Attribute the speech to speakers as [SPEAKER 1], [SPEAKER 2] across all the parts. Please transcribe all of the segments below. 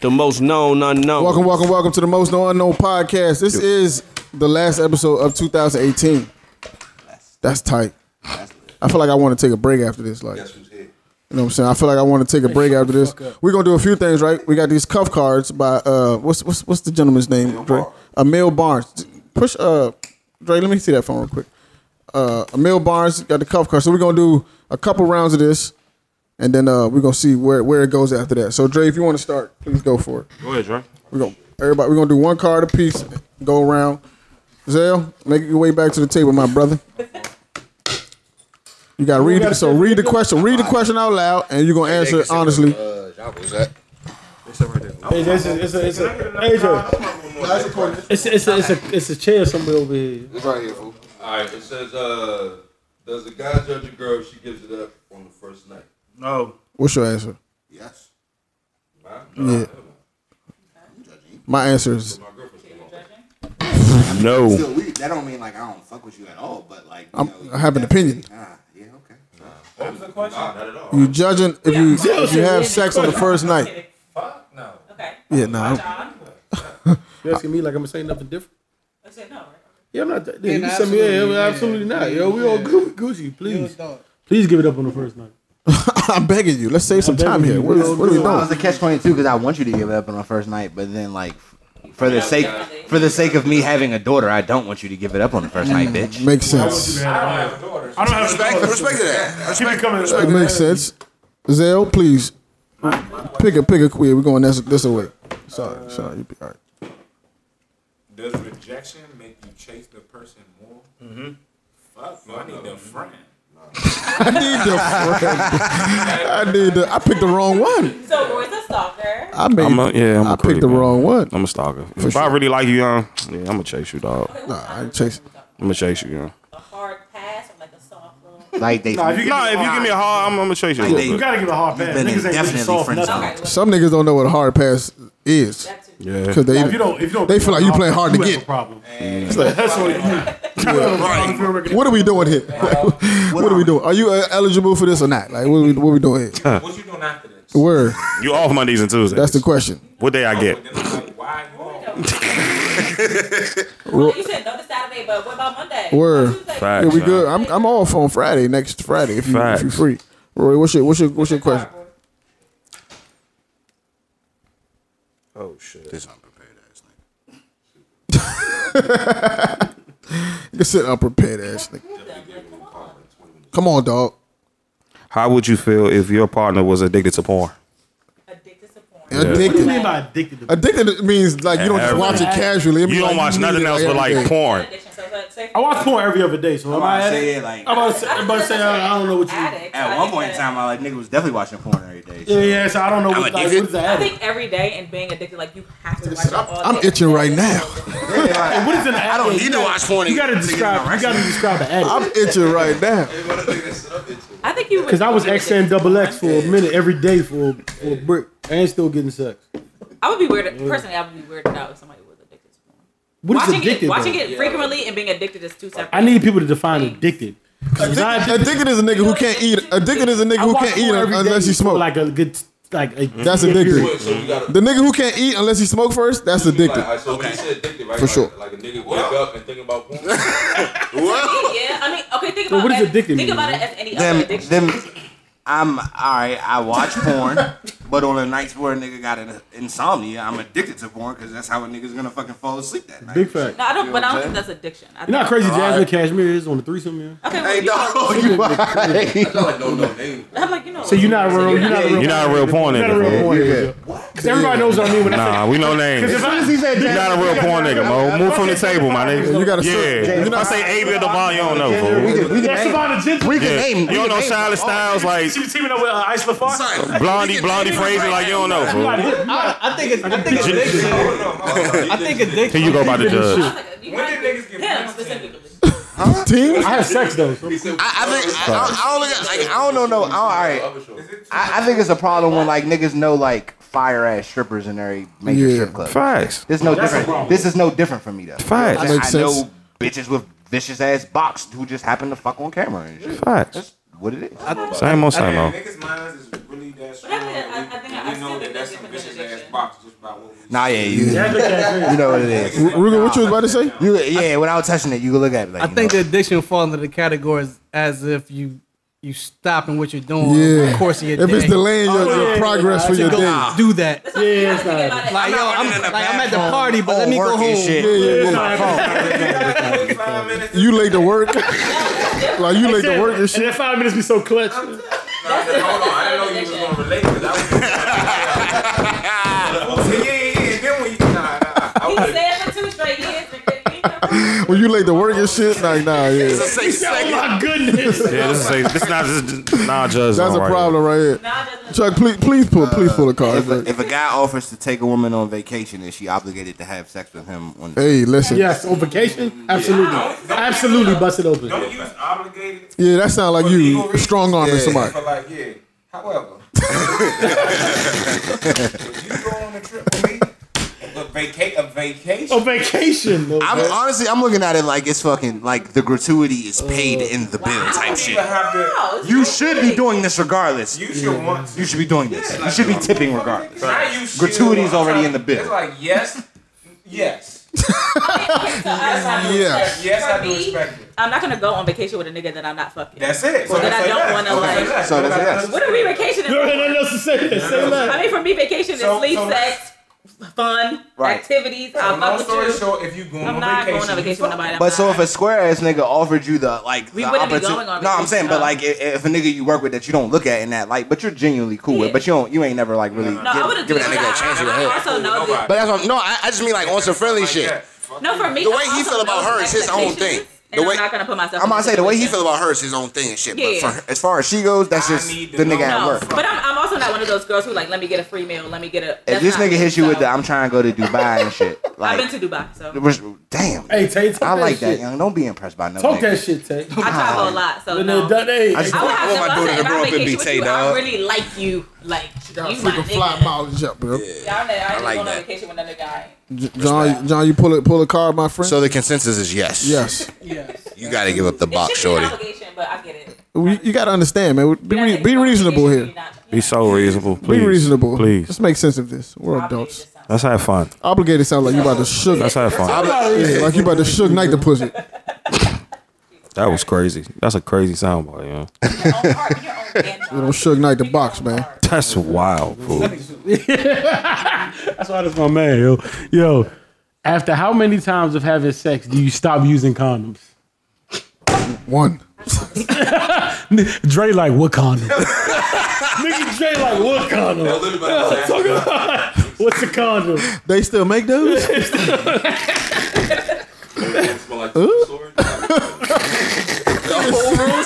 [SPEAKER 1] The most known unknown.
[SPEAKER 2] Welcome, welcome, welcome to the Most Known Unknown podcast. This is the last episode of 2018. That's tight. I feel like I want to take a break after this. Like, you know what I'm saying? I feel like I want to take a break after this. We're gonna do a few things, right? We got these cuff cards by uh, what's what's what's the gentleman's name? Dre? Emil Barnes. Push uh, Dre. Let me see that phone real quick. Uh, Emil Barnes got the cuff card. So we're gonna do a couple rounds of this, and then uh, we're gonna see where where it goes after that. So Dre, if you want to start, please go for it.
[SPEAKER 1] Go ahead, Dre.
[SPEAKER 2] We're gonna everybody. We're gonna do one card a piece. Go around. Zell, make your way back to the table, my brother. You gotta read it. So read the question. Read the question out loud, and you're gonna answer it honestly.
[SPEAKER 3] Uh, Jacques, what's that?
[SPEAKER 4] Hey, this is, it's a, it's a, AJ. It's a, it's a, it's a, it's a chair somewhere over here.
[SPEAKER 3] It's right here, fool.
[SPEAKER 5] All right, it says, uh, does a guy judge a girl if she gives it up on the first night?
[SPEAKER 4] No.
[SPEAKER 2] What's your answer?
[SPEAKER 3] Yes.
[SPEAKER 5] Mine?
[SPEAKER 2] Yeah. My answer is
[SPEAKER 5] My girlfriend's came.
[SPEAKER 1] No.
[SPEAKER 3] Still, we, that don't mean like I don't fuck with you at all, but like
[SPEAKER 2] I'm-
[SPEAKER 3] know,
[SPEAKER 2] I have an opinion.
[SPEAKER 3] Ah, yeah, okay.
[SPEAKER 5] Nah, not at all.
[SPEAKER 2] you judging if you if you have sex on the first night.
[SPEAKER 6] Fuck no. Okay.
[SPEAKER 2] Yeah, nah.
[SPEAKER 4] You asking me like I'm gonna say nothing different?
[SPEAKER 6] I said no. Right?
[SPEAKER 4] Yeah, I'm not. Yeah, you send me, yeah, absolutely not. Yo, we all good, Gucci. Please, please give it up on the first night.
[SPEAKER 2] I'm begging you. Let's save some
[SPEAKER 4] begging
[SPEAKER 2] time here.
[SPEAKER 4] you.
[SPEAKER 2] What, is, what are we
[SPEAKER 7] Well,
[SPEAKER 2] doing?
[SPEAKER 7] it's a catch twenty two because I want you to give it up on the first night, but then like for the sake for the sake of me having a daughter, I don't want you to give it up on the first night, bitch.
[SPEAKER 2] Makes sense.
[SPEAKER 6] I don't have a daughter.
[SPEAKER 4] I don't have
[SPEAKER 3] Respect, respect to that.
[SPEAKER 4] She be coming.
[SPEAKER 2] It makes sense. Zell, please pick a pick a queer. We're going this this away. Sorry, sorry. You be all right.
[SPEAKER 8] Does rejection make you chase the person more? Mm-hmm. Fuck, no, I need a friend.
[SPEAKER 2] I need the friend. I need the. I picked the wrong one.
[SPEAKER 6] So Roy's a stalker.
[SPEAKER 2] I made.
[SPEAKER 1] I'm a, yeah, I'm a
[SPEAKER 2] I picked the
[SPEAKER 1] man.
[SPEAKER 2] wrong one.
[SPEAKER 1] I'm a stalker. if I really like you, um, yeah, I'm gonna chase you, dog.
[SPEAKER 2] Nah, I ain't chasing.
[SPEAKER 1] I'm gonna chase you, yeah.
[SPEAKER 6] A hard pass or like a soft little.
[SPEAKER 7] Like they
[SPEAKER 4] Nah, if you
[SPEAKER 1] Nah, if you give me a hard, I'm, I'm gonna chase you. a little
[SPEAKER 4] You gotta give a hard pass. Niggas ain't really soft nothing.
[SPEAKER 6] Okay.
[SPEAKER 2] Some niggas don't know what a hard pass is
[SPEAKER 6] That too.
[SPEAKER 1] Yeah.
[SPEAKER 2] because they
[SPEAKER 4] if you don't, if you don't,
[SPEAKER 2] they feel like you playing hard to
[SPEAKER 4] you have
[SPEAKER 2] get.
[SPEAKER 4] a problem. That's what you.
[SPEAKER 2] What are we doing here? what are we doing? Are you uh, eligible for this or not? Like what are we, what are we doing here?
[SPEAKER 8] What you doing after this?
[SPEAKER 2] Word.
[SPEAKER 1] You off Mondays and Tuesdays.
[SPEAKER 2] That's the question.
[SPEAKER 1] What day I get?
[SPEAKER 8] Then I'm like, why you?
[SPEAKER 6] Well, you said no to Saturday, but what about Monday?
[SPEAKER 2] Word.
[SPEAKER 6] Tuesday?
[SPEAKER 1] Facts.
[SPEAKER 2] Yeah, we good. I'm I'm off on Friday next Friday if you if you
[SPEAKER 1] Facts.
[SPEAKER 2] free. Roy, what's your what's your what's your question?
[SPEAKER 1] Oh shit.
[SPEAKER 3] This unprepared ass nigga.
[SPEAKER 2] You can sit unprepared ass nigga. Come on, dog.
[SPEAKER 1] How would you feel if your partner was addicted to porn?
[SPEAKER 6] Addicted to porn.
[SPEAKER 4] What do you
[SPEAKER 2] Addicted.
[SPEAKER 4] mean by addicted to?
[SPEAKER 2] Addicted means like you don't just watch it casually. It
[SPEAKER 1] You don't
[SPEAKER 2] like
[SPEAKER 1] watch nothing else
[SPEAKER 2] like,
[SPEAKER 1] but like
[SPEAKER 2] day.
[SPEAKER 1] porn.
[SPEAKER 6] Addiction. So, so, say
[SPEAKER 4] I watch porn every other day, so I'm I
[SPEAKER 7] I
[SPEAKER 4] addict?
[SPEAKER 7] say it like
[SPEAKER 4] I'm about to say, I'm about to say I I don't know what you.
[SPEAKER 6] addict.
[SPEAKER 7] at one point in time, I like nigga was definitely watching porn every day.
[SPEAKER 4] Yeah, yeah. So I don't know what, like, what
[SPEAKER 7] addicted.
[SPEAKER 4] is the
[SPEAKER 6] I think every day and being addicted, like you have to watch it all
[SPEAKER 2] I'm
[SPEAKER 6] day.
[SPEAKER 2] itching right now.
[SPEAKER 4] Hey, what is an addict?
[SPEAKER 3] I don't need to watch porn.
[SPEAKER 4] You gotta describe.
[SPEAKER 3] an
[SPEAKER 4] You gotta describe an addict.
[SPEAKER 2] I'm itching right now.
[SPEAKER 6] I think you.
[SPEAKER 4] Because I was XN double X for a minute every day for, for a brick. I ain't still getting sex.
[SPEAKER 6] I would be weird. Personally, I would be weirded out if somebody was addicted to porn.
[SPEAKER 4] What is
[SPEAKER 6] watching
[SPEAKER 4] addicted?
[SPEAKER 6] it, watching
[SPEAKER 4] though?
[SPEAKER 6] it frequently and being addicted is two separate.
[SPEAKER 4] I need people to define addicted. 'Cause I
[SPEAKER 2] Addicted is a nigga who can't eat. Addicted is a nigga who can't eat unless
[SPEAKER 4] day
[SPEAKER 2] he smoke.
[SPEAKER 4] Like a good, like a,
[SPEAKER 2] That's addicted.
[SPEAKER 5] So gotta.
[SPEAKER 2] The nigga who can't eat unless he smoke first, that's
[SPEAKER 5] Like,
[SPEAKER 2] addicted.
[SPEAKER 5] alright, so when you say addicted, right?
[SPEAKER 2] For
[SPEAKER 5] like,
[SPEAKER 2] sure.
[SPEAKER 5] Like a nigga wake up and think about porn.
[SPEAKER 6] Yeah, I mean, okay. Think
[SPEAKER 4] So
[SPEAKER 6] about
[SPEAKER 4] what does
[SPEAKER 6] it.
[SPEAKER 4] addicted
[SPEAKER 6] Think
[SPEAKER 4] mean,
[SPEAKER 6] about
[SPEAKER 4] man?
[SPEAKER 6] it as any
[SPEAKER 7] Them,
[SPEAKER 6] other addiction.
[SPEAKER 7] them, I'm all right. I watch porn, but on the nights where a nigga got an insomnia, I'm addicted to porn because that's how a nigga's gonna fucking fall asleep that night.
[SPEAKER 4] big fact.
[SPEAKER 6] no, I don't.
[SPEAKER 7] You know
[SPEAKER 6] but I don't think that's addiction. I
[SPEAKER 4] You know how
[SPEAKER 6] think-
[SPEAKER 4] crazy Jasmine Cashmere is on the threesome, man?
[SPEAKER 6] Okay, well,
[SPEAKER 3] Hey,
[SPEAKER 6] you know,
[SPEAKER 3] dog, you
[SPEAKER 5] It's not like no, no name.
[SPEAKER 6] I'm like, you know.
[SPEAKER 4] So you're not real, you're not a real,
[SPEAKER 1] You're not real porn
[SPEAKER 4] you're not a real
[SPEAKER 1] fool.
[SPEAKER 4] porn nigga. Because everybody knows what I mean when I say.
[SPEAKER 1] Nah, we know names.
[SPEAKER 4] Because if I, he said
[SPEAKER 1] You're not a real porn nigga, Mo. Move from the table, my nigga.
[SPEAKER 2] You gotta
[SPEAKER 1] Yeah. If I say Ava Devine, you don't know, fool.
[SPEAKER 7] We can
[SPEAKER 4] That's
[SPEAKER 7] name. We can name.
[SPEAKER 1] You don't know
[SPEAKER 7] name-
[SPEAKER 1] Charlotte Styles like
[SPEAKER 4] She was teaming up with uh, Ice LaFar.
[SPEAKER 1] Blondie, Blondie Fesser, like you don't know, fool.
[SPEAKER 9] I, I think it's, I think addiction. I think addiction.
[SPEAKER 1] Here you go by the judge.
[SPEAKER 6] You when did niggas get him specifically?
[SPEAKER 2] team.
[SPEAKER 4] I have sex though.
[SPEAKER 7] I, I think I, I, I don't like I don't know no. I don't, all right, I, I think it's a problem when like niggas know like fire ass strippers in every major
[SPEAKER 2] Yeah.
[SPEAKER 7] strip club.
[SPEAKER 1] Facts.
[SPEAKER 7] This no
[SPEAKER 4] That's a
[SPEAKER 7] different.
[SPEAKER 4] problem.
[SPEAKER 7] This is no different for me though.
[SPEAKER 1] Facts.
[SPEAKER 7] I,
[SPEAKER 2] Makes
[SPEAKER 7] I
[SPEAKER 2] sense.
[SPEAKER 7] know bitches with vicious ass box who just happen to fuck on camera and shit.
[SPEAKER 1] Facts.
[SPEAKER 7] That's what it is.
[SPEAKER 1] Same old, same old.
[SPEAKER 8] Niggas' minds is really that strong.
[SPEAKER 6] I think I- I think I
[SPEAKER 8] we know
[SPEAKER 6] still
[SPEAKER 8] that
[SPEAKER 6] think
[SPEAKER 8] that's
[SPEAKER 6] there's
[SPEAKER 8] some
[SPEAKER 6] different
[SPEAKER 8] vicious ass
[SPEAKER 6] addiction.
[SPEAKER 8] box just about what we
[SPEAKER 7] Nah, yeah, you,
[SPEAKER 4] Yeah, look at
[SPEAKER 7] you know what it is.
[SPEAKER 2] Ruger, what you was about to say?
[SPEAKER 7] You, yeah, without touching it, you can look at it. Like,
[SPEAKER 9] I
[SPEAKER 7] you
[SPEAKER 9] think
[SPEAKER 7] know.
[SPEAKER 9] the addiction fall into the category as, as if you you stopping what you're doing
[SPEAKER 2] Yeah.
[SPEAKER 9] over the course of your
[SPEAKER 2] If
[SPEAKER 9] day.
[SPEAKER 2] it's delaying your, your oh,
[SPEAKER 4] yeah,
[SPEAKER 2] progress
[SPEAKER 4] yeah,
[SPEAKER 2] for your
[SPEAKER 9] go
[SPEAKER 2] day.
[SPEAKER 9] do that.
[SPEAKER 6] That's what I'm
[SPEAKER 4] Yeah, it's not-
[SPEAKER 6] about.
[SPEAKER 9] Like yo, I'm, like I'm at the party, but let me go home.
[SPEAKER 7] shit.
[SPEAKER 2] Yeah, yeah, yeah. You late to work? like you late to work and
[SPEAKER 4] And
[SPEAKER 2] shit?
[SPEAKER 4] five minutes be so clutch.
[SPEAKER 8] Hold on, I didn't know you was gonna relate to that. Yeah, yeah, yeah. Then when you nah, nah,
[SPEAKER 6] He
[SPEAKER 8] I was
[SPEAKER 6] said for two straight years. and then-
[SPEAKER 2] When you late to work and shit? Like, nah, yeah.
[SPEAKER 4] Oh my goodness.
[SPEAKER 1] Yeah, this is a, this is not this not judge.
[SPEAKER 2] That's a
[SPEAKER 1] right
[SPEAKER 2] problem right here. Chuck, please, please pull, please pull the card.
[SPEAKER 7] if, a, if a guy offers to take a woman on vacation, is she obligated to have sex with him? On
[SPEAKER 2] Hey, listen.
[SPEAKER 4] Yes, on vacation? Absolutely. Absolutely bust it open.
[SPEAKER 8] don't use obligated.
[SPEAKER 2] Yeah, that sounds like you
[SPEAKER 8] legal reasons.
[SPEAKER 2] strong arming somebody.
[SPEAKER 8] But like, yeah. However, if you go on a trip with me, a, vaca- a vacation.
[SPEAKER 4] On vacation, though.
[SPEAKER 7] I'm
[SPEAKER 4] man.
[SPEAKER 7] honestly, I'm looking at it like it's fucking like the gratuity is paid in the bill type shit.
[SPEAKER 6] Wow,
[SPEAKER 7] You
[SPEAKER 6] so
[SPEAKER 7] should
[SPEAKER 6] great.
[SPEAKER 7] be doing this regardless.
[SPEAKER 8] You should want to.
[SPEAKER 7] You should be doing this. You should be tipping regardless.
[SPEAKER 8] Not you.
[SPEAKER 7] Gratuity is already in the bill.
[SPEAKER 8] It's like yes, yes,
[SPEAKER 6] Okay, so I have to
[SPEAKER 2] Yeah.
[SPEAKER 6] respect-
[SPEAKER 8] yes. I do
[SPEAKER 6] me,
[SPEAKER 8] respect it.
[SPEAKER 6] I'm not gonna go on vacation with a nigga that I'm not fucking.
[SPEAKER 8] That's it.
[SPEAKER 6] So then I don't
[SPEAKER 8] yes.
[SPEAKER 6] wanna,
[SPEAKER 8] Okay,
[SPEAKER 6] like-
[SPEAKER 7] So that's a yes.
[SPEAKER 6] What are we vacationing
[SPEAKER 4] You don't have
[SPEAKER 6] for?
[SPEAKER 4] nothing else to say. Then. Say
[SPEAKER 6] I mean, for me, vacation is
[SPEAKER 8] So-
[SPEAKER 6] sleep,
[SPEAKER 8] so-
[SPEAKER 6] sex, fun,
[SPEAKER 7] Right.
[SPEAKER 6] activities.
[SPEAKER 8] So
[SPEAKER 6] I'll
[SPEAKER 8] long
[SPEAKER 6] fuck
[SPEAKER 8] story
[SPEAKER 6] with you.
[SPEAKER 8] short, if you going
[SPEAKER 6] I'm
[SPEAKER 8] on
[SPEAKER 6] not
[SPEAKER 8] vacation,
[SPEAKER 6] going on vacation
[SPEAKER 8] you
[SPEAKER 6] with
[SPEAKER 8] fuck.
[SPEAKER 6] nobody. I'm
[SPEAKER 7] But so if a square ass nigga offered you the like
[SPEAKER 6] We
[SPEAKER 7] the
[SPEAKER 6] wouldn't be going on
[SPEAKER 7] no, I'm saying, but like if, if a nigga you work with that you don't look at in that light, but you're genuinely cool with, but you don't, you ain't never like really
[SPEAKER 6] no, I
[SPEAKER 7] give-
[SPEAKER 6] wouldn't do
[SPEAKER 7] giving that
[SPEAKER 6] that.
[SPEAKER 7] nigga a chance in the
[SPEAKER 6] I,
[SPEAKER 7] head.
[SPEAKER 6] I also know that.
[SPEAKER 7] But that's what, no, I, I just mean like on some friendly shit.
[SPEAKER 6] No, for me,
[SPEAKER 3] The way he
[SPEAKER 6] also
[SPEAKER 3] feel about her is his own thing.
[SPEAKER 6] Expectations,
[SPEAKER 3] The way-
[SPEAKER 6] I'm not gonna put myself.
[SPEAKER 7] I'm gonna
[SPEAKER 6] a
[SPEAKER 7] say the way he
[SPEAKER 6] situation.
[SPEAKER 7] feel
[SPEAKER 3] feel about her is his own thing and shit.
[SPEAKER 6] Yeah.
[SPEAKER 3] But for
[SPEAKER 7] As far as she goes, that's just
[SPEAKER 8] need
[SPEAKER 7] the
[SPEAKER 8] know
[SPEAKER 7] nigga at
[SPEAKER 6] No,
[SPEAKER 7] work.
[SPEAKER 6] but I'm, I'm also not one of those girls who like let me get a free meal, let me get a.
[SPEAKER 7] If this nigga hits you with
[SPEAKER 6] so-
[SPEAKER 7] the I'm trying to go to Dubai and shit, Like, I've
[SPEAKER 6] been to Dubai, so
[SPEAKER 7] which- damn,
[SPEAKER 4] Hey, Tay, talk
[SPEAKER 7] I like
[SPEAKER 4] that
[SPEAKER 7] that, young. Don't be impressed by no
[SPEAKER 4] Talk that
[SPEAKER 7] nigga.
[SPEAKER 4] shit, Tay.
[SPEAKER 6] I travel a lot, so no.
[SPEAKER 4] they done- hey,
[SPEAKER 7] I just-
[SPEAKER 6] I would have
[SPEAKER 3] I want my daughter
[SPEAKER 6] say,
[SPEAKER 3] to
[SPEAKER 6] if
[SPEAKER 3] grow up and be
[SPEAKER 6] vacation with
[SPEAKER 3] Tay,
[SPEAKER 6] you, I really like you, like
[SPEAKER 2] Got
[SPEAKER 6] you my
[SPEAKER 2] freaking fly
[SPEAKER 6] nigga.
[SPEAKER 2] mileage up, bro.
[SPEAKER 6] Yeah, I'm not, I ain't
[SPEAKER 3] like
[SPEAKER 6] on
[SPEAKER 3] that.
[SPEAKER 6] vacation with another guy.
[SPEAKER 2] J- John, John, you pull a pull a card, my friend.
[SPEAKER 3] so the consensus is yes.
[SPEAKER 2] yes,
[SPEAKER 9] Yes.
[SPEAKER 3] You got to give up the
[SPEAKER 6] It
[SPEAKER 3] box,
[SPEAKER 6] should be an
[SPEAKER 3] shorty.
[SPEAKER 6] obligation, but I get it.
[SPEAKER 2] we, you got to understand, man. Be, re- be reasonable here.
[SPEAKER 1] Be so reasonable, please.
[SPEAKER 2] Be reasonable.
[SPEAKER 1] please.
[SPEAKER 2] Let's make sense of this. We're
[SPEAKER 6] Obligated
[SPEAKER 2] adults.
[SPEAKER 6] just sounds-
[SPEAKER 1] Let's have fun.
[SPEAKER 2] Obligated sounds like you about to sugar.
[SPEAKER 1] Let's have fun.
[SPEAKER 2] Yeah, like you about to Suge Knight the pussy.
[SPEAKER 1] That was crazy. That's a crazy soundbite, man.
[SPEAKER 6] Your own part, your own band,
[SPEAKER 2] You don't Suge Knight the box, man.
[SPEAKER 1] That's wild, fool.
[SPEAKER 4] That's why that's my man, yo. Yo, after how many times of having sex do you stop using condoms?
[SPEAKER 2] One.
[SPEAKER 4] Dre like, what condom? Nigga Dre like, what condom? Talk about- What's the condom?
[SPEAKER 2] They still make those?
[SPEAKER 5] Smell like Toy Story.
[SPEAKER 3] The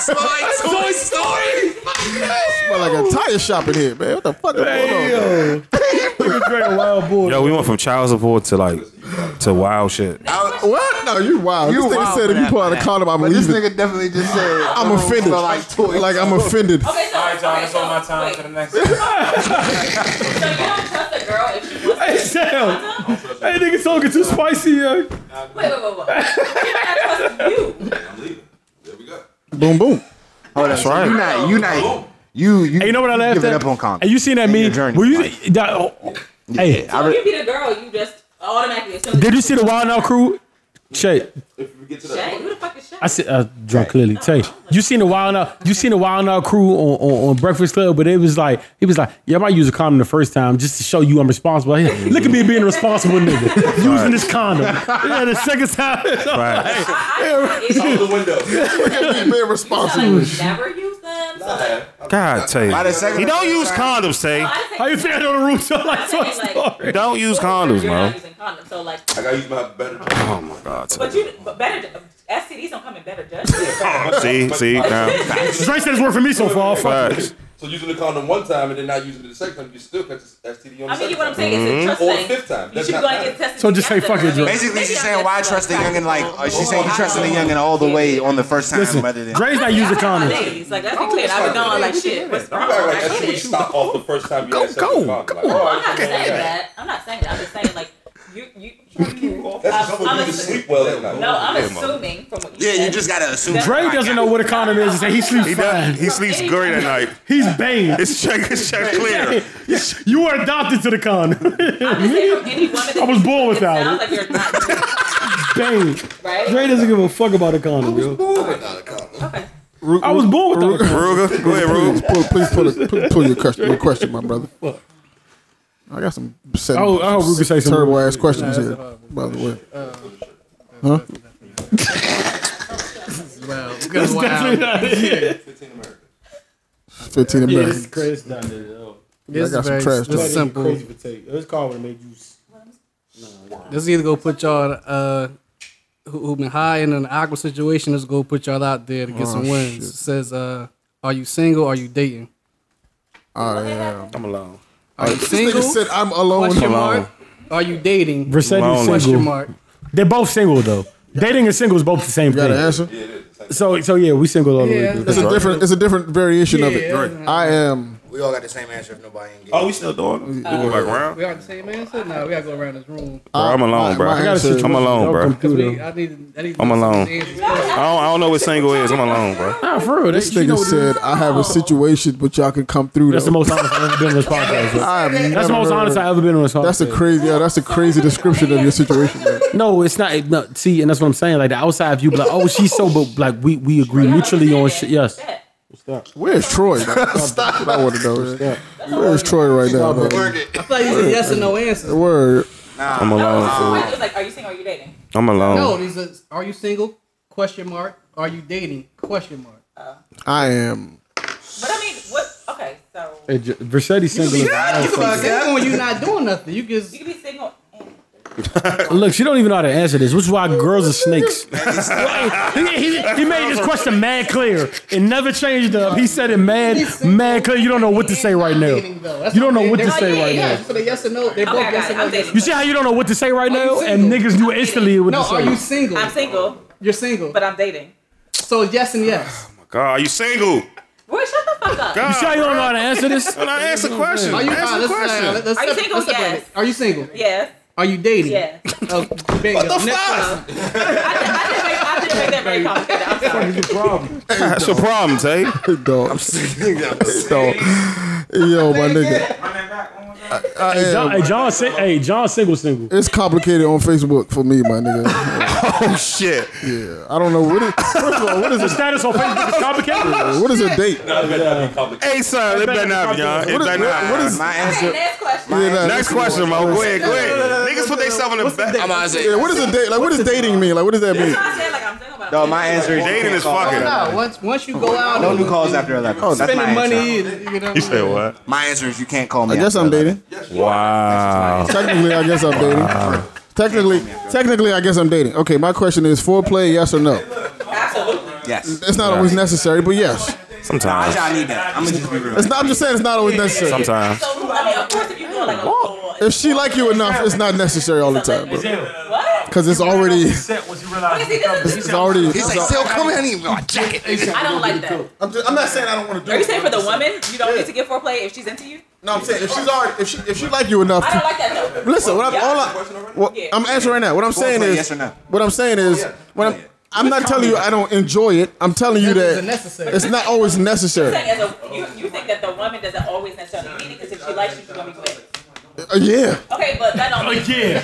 [SPEAKER 3] whole room smell like Toy Story.
[SPEAKER 2] Smell like a tire shop in here, man. What the fuck is going on?
[SPEAKER 4] Yo, nigga Dre a wild boy.
[SPEAKER 1] Yo, we went from child support to like to wild shit.
[SPEAKER 2] What? No, you wild.
[SPEAKER 7] You
[SPEAKER 2] this nigga
[SPEAKER 7] wild
[SPEAKER 2] said
[SPEAKER 7] for
[SPEAKER 2] if you
[SPEAKER 7] that,
[SPEAKER 2] pull out a
[SPEAKER 7] man.
[SPEAKER 2] condom, I'm
[SPEAKER 7] But this
[SPEAKER 2] leaving.
[SPEAKER 7] nigga definitely just said
[SPEAKER 2] I'm offended.
[SPEAKER 7] Like toys.
[SPEAKER 2] Like I'm offended.
[SPEAKER 6] Okay, so
[SPEAKER 8] All right, y'all.
[SPEAKER 6] okay,
[SPEAKER 8] That's
[SPEAKER 6] so,
[SPEAKER 8] all my time
[SPEAKER 6] wait,
[SPEAKER 8] for the next.
[SPEAKER 6] So you don't trust a girl if she wants
[SPEAKER 4] Hey,
[SPEAKER 6] to
[SPEAKER 4] Sam.
[SPEAKER 6] condom?
[SPEAKER 4] Hey, nigga talking too spicy, yo.
[SPEAKER 6] Wait, wait, wait, wait. She not trust you.
[SPEAKER 5] I'm leaving. There we go.
[SPEAKER 2] Boom, boom.
[SPEAKER 7] Hold on, so
[SPEAKER 1] right.
[SPEAKER 7] you not, you not, you, you.
[SPEAKER 4] Hey, you know what I laughed
[SPEAKER 7] giving
[SPEAKER 4] at?
[SPEAKER 7] up on condoms.
[SPEAKER 4] Hey, you seen that
[SPEAKER 7] In your
[SPEAKER 4] meme?
[SPEAKER 7] journey,
[SPEAKER 4] Were you,
[SPEAKER 7] like-
[SPEAKER 4] that, oh, hey,
[SPEAKER 6] So if you be the girl, you just automatically assume.
[SPEAKER 4] did you see the Wild 'N Out crew? Shay,
[SPEAKER 5] If we get to
[SPEAKER 6] Shay?
[SPEAKER 5] that,
[SPEAKER 6] Who the fuck is Shay?
[SPEAKER 4] I said, uh, drunk clearly. Tay, you seen the Wild 'N Out? You seen the Wild 'N Out crew on, on, on Breakfast Club? But it was like, he was like, yeah, I might use a condom the first time just to show you I'm responsible. Hey, Look at me being a responsible nigga using this condom. Yeah, the second time.
[SPEAKER 1] Right.
[SPEAKER 6] I, I,
[SPEAKER 5] out the window.
[SPEAKER 2] Look at me being
[SPEAKER 6] I
[SPEAKER 2] responsible.
[SPEAKER 6] never use them. So like,
[SPEAKER 1] God, Tay.
[SPEAKER 7] By
[SPEAKER 1] He don't use condoms, Tay.
[SPEAKER 6] I didn't say-
[SPEAKER 4] How you stand on the roof like Toy Story?
[SPEAKER 1] Don't use
[SPEAKER 6] you're
[SPEAKER 1] condoms,
[SPEAKER 6] not using condoms, so like,
[SPEAKER 5] I gotta use my better.
[SPEAKER 1] Oh, oh my God, Tay.
[SPEAKER 6] but you, but better STDs don't come in better judgment.
[SPEAKER 1] See, see now.
[SPEAKER 4] Dre said it's worked for me so far. Fuck.
[SPEAKER 1] Facts.
[SPEAKER 5] So using the condom one time and then not using it the second time, you still catch the STD on the
[SPEAKER 6] I mean,
[SPEAKER 5] second
[SPEAKER 6] you what I'm
[SPEAKER 5] time.
[SPEAKER 6] saying? It's a trust
[SPEAKER 5] Or the
[SPEAKER 6] thing.
[SPEAKER 5] fifth time.
[SPEAKER 6] You
[SPEAKER 5] That's
[SPEAKER 6] should be
[SPEAKER 5] not
[SPEAKER 6] going to
[SPEAKER 5] bad.
[SPEAKER 6] get tested.
[SPEAKER 4] So just say fuck it,
[SPEAKER 6] I
[SPEAKER 4] Joe.
[SPEAKER 7] Basically, she's saying why
[SPEAKER 6] like,
[SPEAKER 7] trust the youngin like uh, she's saying you trusting the youngin all the way on the first time
[SPEAKER 4] Listen,
[SPEAKER 7] rather than.
[SPEAKER 4] Dre's not using
[SPEAKER 6] My
[SPEAKER 4] condoms.
[SPEAKER 6] Like, let's be clear. I've been going like shit. What's
[SPEAKER 5] You
[SPEAKER 6] wrong?
[SPEAKER 5] act like
[SPEAKER 6] I
[SPEAKER 5] that
[SPEAKER 6] get it.
[SPEAKER 5] stop off the first time you had sex
[SPEAKER 1] go,
[SPEAKER 5] with a condom. Like, oh,
[SPEAKER 6] I'm not saying
[SPEAKER 5] that.
[SPEAKER 6] that. I'm not saying that. I'm just saying like You, you, I'm,
[SPEAKER 5] That's
[SPEAKER 6] I'm
[SPEAKER 5] you can
[SPEAKER 6] assu-
[SPEAKER 5] sleep well at night.
[SPEAKER 6] no, I'm
[SPEAKER 1] Yeah,
[SPEAKER 6] assuming from what you
[SPEAKER 7] Yeah,
[SPEAKER 6] said.
[SPEAKER 7] you just gotta assume.
[SPEAKER 4] Dre doesn't know what a condom is. and He sleeps
[SPEAKER 1] He
[SPEAKER 4] fine.
[SPEAKER 1] does. He sleeps great at night.
[SPEAKER 4] He's Bane.
[SPEAKER 1] It's check. It's check clear.
[SPEAKER 4] You were adopted to the condom.
[SPEAKER 6] I'm just saying from any woman that
[SPEAKER 4] I was born without
[SPEAKER 6] it. Sounds
[SPEAKER 4] it.
[SPEAKER 6] like you're not
[SPEAKER 4] Bane.
[SPEAKER 6] doing it, right?
[SPEAKER 4] Dre doesn't give a fuck about a condom, yo.
[SPEAKER 6] Okay.
[SPEAKER 4] I was born without a condom.
[SPEAKER 1] Ruger, go ahead,
[SPEAKER 2] Please
[SPEAKER 1] Ruger.
[SPEAKER 2] pull, please pull, it, pull, pull your question, your question, my brother. I got some seven,
[SPEAKER 4] I hope- I hope Ruger say some
[SPEAKER 2] terrible ass questions here. By the way, huh?
[SPEAKER 9] Well, because wow.
[SPEAKER 2] Fifteen
[SPEAKER 4] Yeah,
[SPEAKER 2] Americans.
[SPEAKER 4] this is crazy down there, yo.
[SPEAKER 9] This
[SPEAKER 2] I got some
[SPEAKER 9] very
[SPEAKER 2] trash
[SPEAKER 9] this
[SPEAKER 2] talk.
[SPEAKER 9] is simple.
[SPEAKER 4] Crazy potato. This car would have made you. s-
[SPEAKER 9] This is either go put y'all uh who, who been high in an awkward situation, is go put y'all out there to get some wins.
[SPEAKER 2] shit.
[SPEAKER 9] It says uh are you single? Are you dating?
[SPEAKER 2] I am.
[SPEAKER 1] I'm alone.
[SPEAKER 9] Are you
[SPEAKER 2] This
[SPEAKER 9] single?
[SPEAKER 2] nigga said I'm alone.
[SPEAKER 9] Question
[SPEAKER 1] Alone.
[SPEAKER 9] mark. Are you dating?
[SPEAKER 4] Versetti's
[SPEAKER 1] Lonely.
[SPEAKER 9] Question
[SPEAKER 4] single.
[SPEAKER 9] mark.
[SPEAKER 4] They're both single though. Dating and single is both the same
[SPEAKER 2] You got an
[SPEAKER 4] thing.
[SPEAKER 2] answer?
[SPEAKER 4] So so yeah, we single all the
[SPEAKER 9] Yeah.
[SPEAKER 4] way
[SPEAKER 2] It's a different. It's a different variation of it.
[SPEAKER 9] Yeah.
[SPEAKER 2] I am.
[SPEAKER 7] We all got the same answer if nobody engaged.
[SPEAKER 1] Oh, we still doing? it? Uh, we go back around.
[SPEAKER 9] We got the same answer? No, we gotta go around this room.
[SPEAKER 1] Bro, I'm alone, bro.
[SPEAKER 2] my
[SPEAKER 1] I gotta
[SPEAKER 2] answer
[SPEAKER 1] shoot. I'm alone, bro.
[SPEAKER 9] We. I need, I need
[SPEAKER 1] I'm alone. I don't, I don't know what single is. I'm alone, bro.
[SPEAKER 4] Nah, for real.
[SPEAKER 2] This
[SPEAKER 4] They- she know
[SPEAKER 2] nigga
[SPEAKER 4] what it is.
[SPEAKER 2] said I have a situation, but y'all can come through.
[SPEAKER 4] That's the most honest I've ever been on this podcast. yo.
[SPEAKER 2] I have
[SPEAKER 4] That's the
[SPEAKER 2] never
[SPEAKER 4] most honest I've ever been on this podcast.
[SPEAKER 2] That's a crazy. Yeah, that's a crazy description of your situation. Man.
[SPEAKER 4] No, it's not. No, see, and that's what I'm saying. Like the outside view, like, oh, she's so, but like we we agree mutually on shit. Yes.
[SPEAKER 2] Where's Troy? Stop. What I want to know. man. Where's Troy right now? man?
[SPEAKER 9] I feel like these are yes or no answers.
[SPEAKER 2] Word.
[SPEAKER 1] I'm alone,
[SPEAKER 6] it's
[SPEAKER 1] fool.
[SPEAKER 6] like, like, are you single or are you dating?
[SPEAKER 1] I'm alone.
[SPEAKER 9] No, these are are you single? Question mark. Are you dating? Question mark. Oh.
[SPEAKER 2] I am.
[SPEAKER 6] But I mean, what? Okay, so
[SPEAKER 4] Hey, J- single.
[SPEAKER 9] You can be single when you're not doing nothing. You just
[SPEAKER 6] you can be single. And
[SPEAKER 4] Look, she don't even know how to answer this, which is why girls are snakes. he, he- he made this question mad clear and never changed up. He said it mad, mad clear. You don't know what to say right now.
[SPEAKER 9] dating, though. That's
[SPEAKER 4] You don't know what to say right now.
[SPEAKER 9] So the yes or no, they're both
[SPEAKER 6] Okay, I
[SPEAKER 9] yes
[SPEAKER 6] got
[SPEAKER 9] or no.
[SPEAKER 6] I'm dating.
[SPEAKER 4] You see how you don't know what to say right
[SPEAKER 9] Are you
[SPEAKER 4] now, and
[SPEAKER 9] single?
[SPEAKER 4] niggas knew instantly what
[SPEAKER 9] No,
[SPEAKER 4] to say.
[SPEAKER 9] are you single?
[SPEAKER 6] I'm single,
[SPEAKER 9] You're single.
[SPEAKER 6] but I'm dating.
[SPEAKER 9] So yes and yes.
[SPEAKER 1] God, are you single?
[SPEAKER 6] Boy, shut the fuck up.
[SPEAKER 1] God,
[SPEAKER 4] You see how you don't know how to answer this?
[SPEAKER 1] When I answer questions,
[SPEAKER 9] Are you?
[SPEAKER 1] answer
[SPEAKER 9] Uh, let's,
[SPEAKER 1] question.
[SPEAKER 9] uh, let's
[SPEAKER 6] Are you
[SPEAKER 9] separate-
[SPEAKER 6] single?
[SPEAKER 9] let's separate
[SPEAKER 6] Yes.
[SPEAKER 9] it. Are you single?
[SPEAKER 6] Yes.
[SPEAKER 9] Are you dating?
[SPEAKER 6] Yes.
[SPEAKER 9] Oh, bingo.
[SPEAKER 1] What the
[SPEAKER 9] Next
[SPEAKER 1] fuck?
[SPEAKER 6] I, did, I, didn't make, I didn't make that very complicated. I'm sorry.
[SPEAKER 1] That's your problem, Tay.
[SPEAKER 2] Dog. Dog. Yo, my nigga. I
[SPEAKER 4] Hey, John,
[SPEAKER 2] am.
[SPEAKER 4] hey, John, sing, hey, John, single, single.
[SPEAKER 2] It's complicated on Facebook for me, my nigga.
[SPEAKER 1] Oh shit.
[SPEAKER 2] Yeah, I don't know what is. First of all, what is
[SPEAKER 4] The status on Facebook is complicated.
[SPEAKER 2] what is a date? It better be complicated.
[SPEAKER 1] Hey, son, it better not be, y'all. It
[SPEAKER 2] What is,
[SPEAKER 1] better not.
[SPEAKER 2] what is?
[SPEAKER 7] My
[SPEAKER 6] Okay,
[SPEAKER 7] answer.
[SPEAKER 6] next question.
[SPEAKER 2] Yeah, nah,
[SPEAKER 1] Next question, Mo. Go ahead, go ahead. Niggas put themselves in the back.
[SPEAKER 7] I'm about to say.
[SPEAKER 2] Yeah, what is a date? Like, what does dating mean? Like, what does that mean?
[SPEAKER 6] I said like I'm single, but
[SPEAKER 7] No, my answer is
[SPEAKER 1] Dating is fucking.
[SPEAKER 9] no. Once once you go out,
[SPEAKER 7] No new calls after 11.
[SPEAKER 2] Oh,
[SPEAKER 7] That's my
[SPEAKER 9] spending
[SPEAKER 7] answer.
[SPEAKER 9] money. You know,
[SPEAKER 1] You said what?
[SPEAKER 7] My answer is you can't call me.
[SPEAKER 2] I guess
[SPEAKER 7] after
[SPEAKER 2] I'm
[SPEAKER 7] 11.
[SPEAKER 2] dating.
[SPEAKER 1] Wow.
[SPEAKER 2] Technically, I guess I'm dating. Technically, technically, I guess I'm dating. Okay, my question is: foreplay, yes or no?
[SPEAKER 6] absolutely.
[SPEAKER 7] Yes.
[SPEAKER 2] It's not always necessary, but yes.
[SPEAKER 1] Sometimes.
[SPEAKER 7] I need that. I'm gonna just be real.
[SPEAKER 2] It's not. I'm just saying it's not always necessary.
[SPEAKER 1] Sometimes.
[SPEAKER 6] So I mean, of course, if you're doing like a full,
[SPEAKER 2] If she like you enough, it's not necessary all the time, bro.
[SPEAKER 6] What?
[SPEAKER 2] Because it's already,
[SPEAKER 6] Okay, see, this is-
[SPEAKER 2] it's already.
[SPEAKER 7] He's like, still come here. I need my jacket.
[SPEAKER 6] I don't like that.
[SPEAKER 2] I'm, just, I'm not saying I don't want to do.
[SPEAKER 6] Are you saying for the woman, you don't need to give foreplay if she's into you?
[SPEAKER 2] No, I'm saying if she's already, if she, if she like you enough.
[SPEAKER 6] I don't
[SPEAKER 2] To,
[SPEAKER 6] like that though.
[SPEAKER 2] listen, what I'm, all I, what, I'm answering right now. What I'm saying is,
[SPEAKER 7] yes or no?
[SPEAKER 2] what I'm saying is, when I'm, I'm not telling you I don't enjoy it. I'm telling you
[SPEAKER 9] It's
[SPEAKER 2] that
[SPEAKER 9] necessary.
[SPEAKER 2] it's not always necessary.
[SPEAKER 6] Saying as a, you, you think that the woman doesn't always necessarily need it because if she likes you, she's gonna be with.
[SPEAKER 2] Uh, yeah.
[SPEAKER 6] Okay, but that don't mean
[SPEAKER 4] Yeah.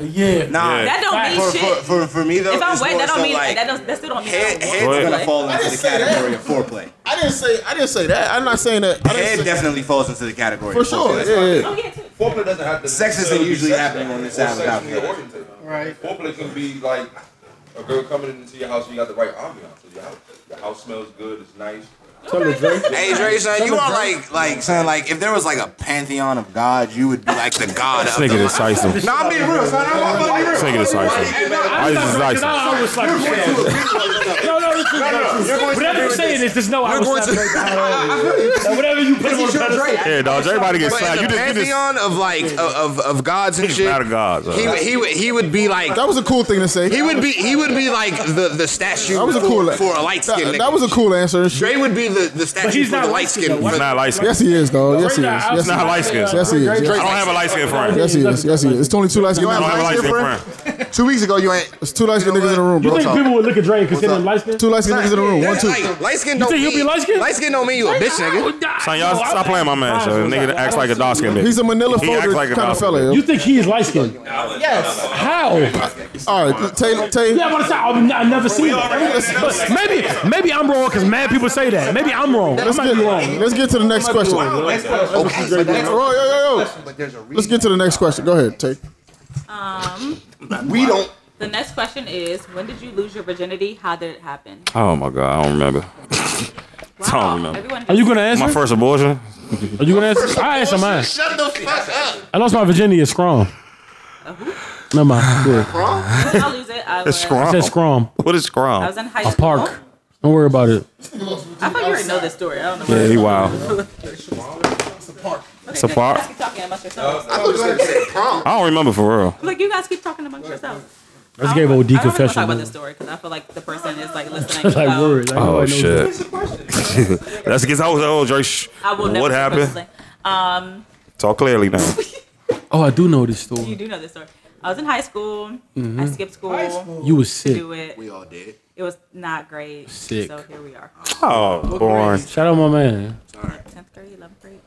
[SPEAKER 4] Yeah.
[SPEAKER 7] Nah.
[SPEAKER 6] that don't mean
[SPEAKER 7] For, for,
[SPEAKER 6] shit.
[SPEAKER 7] for, for me though,
[SPEAKER 6] If I'm wet, that don't
[SPEAKER 7] so
[SPEAKER 6] mean
[SPEAKER 7] like
[SPEAKER 6] that don't that still don't mean
[SPEAKER 7] head, head's
[SPEAKER 6] don't
[SPEAKER 1] Go
[SPEAKER 7] gonna
[SPEAKER 1] ahead.
[SPEAKER 7] fall into the
[SPEAKER 2] say that.
[SPEAKER 7] category of foreplay.
[SPEAKER 2] I didn't say I didn't say that. I'm not saying that. I
[SPEAKER 7] Head
[SPEAKER 2] say,
[SPEAKER 7] definitely falls into the category
[SPEAKER 2] for sure.
[SPEAKER 7] foreplay.
[SPEAKER 2] Yeah, yeah.
[SPEAKER 6] Oh yeah, too.
[SPEAKER 5] Foreplay doesn't have to.
[SPEAKER 7] Sex isn't
[SPEAKER 5] be
[SPEAKER 7] usually
[SPEAKER 5] sexual
[SPEAKER 7] happening on this side without
[SPEAKER 5] sexually
[SPEAKER 7] that.
[SPEAKER 9] Right.
[SPEAKER 5] Foreplay can be like a girl coming into your house and you got the right ambiance. So your house, your house smells good. It's nice.
[SPEAKER 4] Tell her, Dre.
[SPEAKER 7] Hey Dre, son, you are like, like, son, like, if there was like a pantheon of gods, you would be like the god of
[SPEAKER 1] Nigga
[SPEAKER 7] the.
[SPEAKER 1] decisive.
[SPEAKER 7] Nah, I'm being real, son. I'm, I'm being real.
[SPEAKER 1] Nigga decisive. Why is
[SPEAKER 4] Because
[SPEAKER 1] decisive?
[SPEAKER 4] I was like, no, no, this is whatever you're saying is just no. I was
[SPEAKER 7] going to-
[SPEAKER 4] separate the highlight. Whatever you put him on the pedestal.
[SPEAKER 1] Yeah, dog. Everybody gets
[SPEAKER 7] But
[SPEAKER 1] slapped. You
[SPEAKER 7] the
[SPEAKER 1] just,
[SPEAKER 7] pantheon of like of, of, of gods and shit,
[SPEAKER 1] not a god.
[SPEAKER 7] he he he would be like
[SPEAKER 2] That was a cool thing to say.
[SPEAKER 7] he would be he would be like the the statue
[SPEAKER 2] That was a cool.
[SPEAKER 7] for a light skinned
[SPEAKER 2] that, was a cool answer.
[SPEAKER 7] Dre would be the, the statue
[SPEAKER 4] he's
[SPEAKER 7] for
[SPEAKER 4] not
[SPEAKER 7] the
[SPEAKER 4] light
[SPEAKER 7] light skin.
[SPEAKER 1] He's not light skinned.
[SPEAKER 2] Yes, he is, though. Yes, he is.
[SPEAKER 4] Drake
[SPEAKER 2] Yes,
[SPEAKER 1] He's not light skinned.
[SPEAKER 2] Yes, he is.
[SPEAKER 1] I don't have a light skinned friend.
[SPEAKER 2] Yes, he is. Yes, he is. It's only two light
[SPEAKER 7] You
[SPEAKER 1] I don't have a light
[SPEAKER 7] Light-skinned friend?
[SPEAKER 1] friend.
[SPEAKER 7] Two weeks ago, you ain't.
[SPEAKER 2] It's two light skinned niggas in the room,
[SPEAKER 4] You think people would look at Drake and consider him light skinned?
[SPEAKER 2] Two light skinned niggas in the room. One, two.
[SPEAKER 7] Light skin don't
[SPEAKER 4] think he'll be light-skinned?
[SPEAKER 7] Light skin don't mean you a bitch, nigga.
[SPEAKER 1] Son, y'all stop playing my man. So nigga acts like a dark skinned nigga.
[SPEAKER 2] He's a Manila folder kind of fella.
[SPEAKER 4] You think he is light skinned?
[SPEAKER 2] Yes.
[SPEAKER 4] How?
[SPEAKER 2] All right, Tay. Tay.
[SPEAKER 4] Yeah, I want to say I've n- I never seen it. Maybe maybe I'm wrong because mad people say that. Maybe I'm wrong.
[SPEAKER 2] Let's
[SPEAKER 4] might
[SPEAKER 2] get,
[SPEAKER 4] be wrong.
[SPEAKER 2] let's get to the next question.
[SPEAKER 7] Okay, so that's
[SPEAKER 2] yo, yo, yo. Let's get to the next question. Go ahead, Tay.
[SPEAKER 6] Um,
[SPEAKER 7] we don't.
[SPEAKER 6] the next question is, when did you lose your virginity? How did it happen?
[SPEAKER 1] Oh my god, I don't remember. I don't remember.
[SPEAKER 6] Everyone
[SPEAKER 4] Are you gonna answer?
[SPEAKER 1] My first abortion.
[SPEAKER 4] Are you gonna answer? I answer mine.
[SPEAKER 7] Shut the fuck up.
[SPEAKER 4] I lost my virginity at Schrom. Never mind. Good.
[SPEAKER 6] When did I lose it? I was,
[SPEAKER 1] It's
[SPEAKER 4] I
[SPEAKER 1] Schrom.
[SPEAKER 4] said Schrom.
[SPEAKER 1] What is
[SPEAKER 6] I
[SPEAKER 1] Schrom?
[SPEAKER 6] was in high
[SPEAKER 4] A
[SPEAKER 6] school.
[SPEAKER 4] park. Don't worry about it.
[SPEAKER 6] I thought you already know this story. I don't know.
[SPEAKER 1] Yeah, he wild. It's a park.
[SPEAKER 6] You guys keep talking amongst yourselves.
[SPEAKER 7] I thought you said say prom.
[SPEAKER 1] I don't remember for real.
[SPEAKER 6] Like you guys keep talking amongst yourselves.
[SPEAKER 4] Let's
[SPEAKER 6] I
[SPEAKER 4] give
[SPEAKER 6] don't-
[SPEAKER 4] OD
[SPEAKER 6] I don't really wanna
[SPEAKER 4] confession.
[SPEAKER 6] talk about
[SPEAKER 4] man.
[SPEAKER 6] this story because I feel like the person is like listening.
[SPEAKER 4] like
[SPEAKER 6] about-
[SPEAKER 4] word. Like,
[SPEAKER 1] Oh
[SPEAKER 4] nobody knows
[SPEAKER 1] shit. Let's get out. Oh, Drake.
[SPEAKER 6] I will never
[SPEAKER 1] What happened?
[SPEAKER 6] Um,
[SPEAKER 1] Talk clearly now.
[SPEAKER 4] Oh, I do know this story.
[SPEAKER 6] you do know this story. I was in high school. I mm-hmm. skipped school
[SPEAKER 4] You was
[SPEAKER 6] to
[SPEAKER 4] sick.
[SPEAKER 6] do it.
[SPEAKER 7] We all did.
[SPEAKER 6] It was not great.
[SPEAKER 4] Sick.
[SPEAKER 6] So here we are.
[SPEAKER 1] Oh, boring.
[SPEAKER 4] Shout out my man.
[SPEAKER 6] Tenth grade, eleventh grade.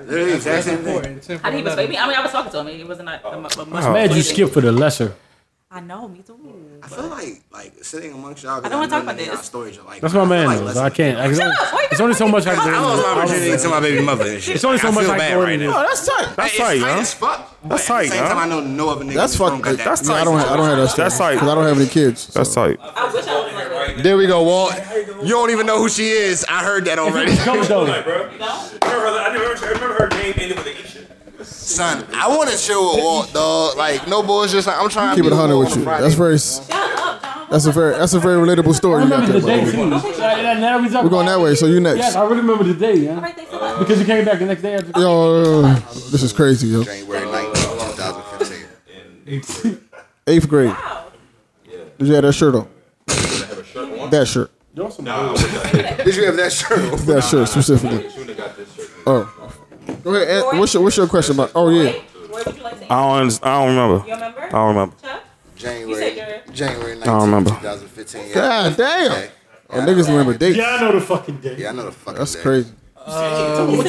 [SPEAKER 7] Literally, exact same thing.
[SPEAKER 6] How did he persuade me? I mean, I was talking to him. He wasn't a, a, a much.
[SPEAKER 4] Man, you
[SPEAKER 6] persuaded.
[SPEAKER 4] skip for the lesser.
[SPEAKER 6] I know, me too.
[SPEAKER 7] I feel like like sitting amongst y'all.
[SPEAKER 6] I don't wanna talk about
[SPEAKER 7] this.
[SPEAKER 6] this.
[SPEAKER 7] Stories are like
[SPEAKER 4] That's my
[SPEAKER 7] I
[SPEAKER 4] man.
[SPEAKER 7] like
[SPEAKER 4] though,
[SPEAKER 7] less-
[SPEAKER 4] so I can't. I can only,
[SPEAKER 6] up,
[SPEAKER 4] it's only so much I
[SPEAKER 7] I
[SPEAKER 4] can.
[SPEAKER 7] lost my virginity to my baby mother and shit.
[SPEAKER 4] It's only so
[SPEAKER 7] I
[SPEAKER 4] much
[SPEAKER 7] feel
[SPEAKER 4] I can
[SPEAKER 7] bad right
[SPEAKER 4] into.
[SPEAKER 7] now.
[SPEAKER 2] Oh, that's tight.
[SPEAKER 1] That's
[SPEAKER 7] It's
[SPEAKER 1] tight,
[SPEAKER 7] tight
[SPEAKER 1] huh?
[SPEAKER 7] fuck. but
[SPEAKER 1] That's tight,
[SPEAKER 7] the
[SPEAKER 1] huh?
[SPEAKER 7] I know no other niggas.
[SPEAKER 2] That's
[SPEAKER 7] in
[SPEAKER 2] fuck.
[SPEAKER 7] that.
[SPEAKER 1] That's
[SPEAKER 2] Yeah, I
[SPEAKER 1] tight.
[SPEAKER 2] don't. Have, I don't have that.
[SPEAKER 1] That's tight.
[SPEAKER 2] Because I don't have any kids. so.
[SPEAKER 1] That's tight.
[SPEAKER 6] I wish I was.
[SPEAKER 7] There we go, Walt. You don't even know who she is. I heard that already.
[SPEAKER 4] Coach though.
[SPEAKER 5] bro. I remember, I remember, I remember her name ended with an E shit.
[SPEAKER 7] Son, I want to chill with Walt, dog. Like no bullshit. Son. I'm trying to
[SPEAKER 2] Keep
[SPEAKER 7] to
[SPEAKER 2] it 100 with you.
[SPEAKER 7] Friday.
[SPEAKER 2] That's very.
[SPEAKER 6] Shut up, John.
[SPEAKER 2] That's a very. That's a very relatable story
[SPEAKER 4] I
[SPEAKER 2] you got
[SPEAKER 4] remember
[SPEAKER 2] there,
[SPEAKER 4] the day too. Now we talk
[SPEAKER 2] We're going that way. So you
[SPEAKER 4] Yes,
[SPEAKER 2] next.
[SPEAKER 4] I really remember the day, yeah.
[SPEAKER 6] Alright, thanks a lot.
[SPEAKER 4] Because you came back the next day after.
[SPEAKER 2] Yo, this is crazy, yo.
[SPEAKER 7] January 19th, 2015.
[SPEAKER 2] Eighth grade.
[SPEAKER 6] Wow.
[SPEAKER 2] Did you have that shirt on? That shirt.
[SPEAKER 7] Did you have that shirt? on?
[SPEAKER 2] That shirt specifically. Oh. Go ahead. Ant. What's your What's your question about? Oh yeah.
[SPEAKER 6] Roy, would you like to
[SPEAKER 1] I don't. underst- I don't remember.
[SPEAKER 6] You remember?
[SPEAKER 1] I don't remember.
[SPEAKER 6] Chuck?
[SPEAKER 7] January,
[SPEAKER 6] your-
[SPEAKER 7] January 19th,
[SPEAKER 1] don't remember.
[SPEAKER 7] 2015. Yeah.
[SPEAKER 2] God damn.
[SPEAKER 7] Okay.
[SPEAKER 2] Oh, niggas remember dates.
[SPEAKER 4] Yeah, I know the fucking day.
[SPEAKER 7] Yeah, I know the fucking.
[SPEAKER 2] That's
[SPEAKER 7] day.
[SPEAKER 2] crazy.
[SPEAKER 7] Um,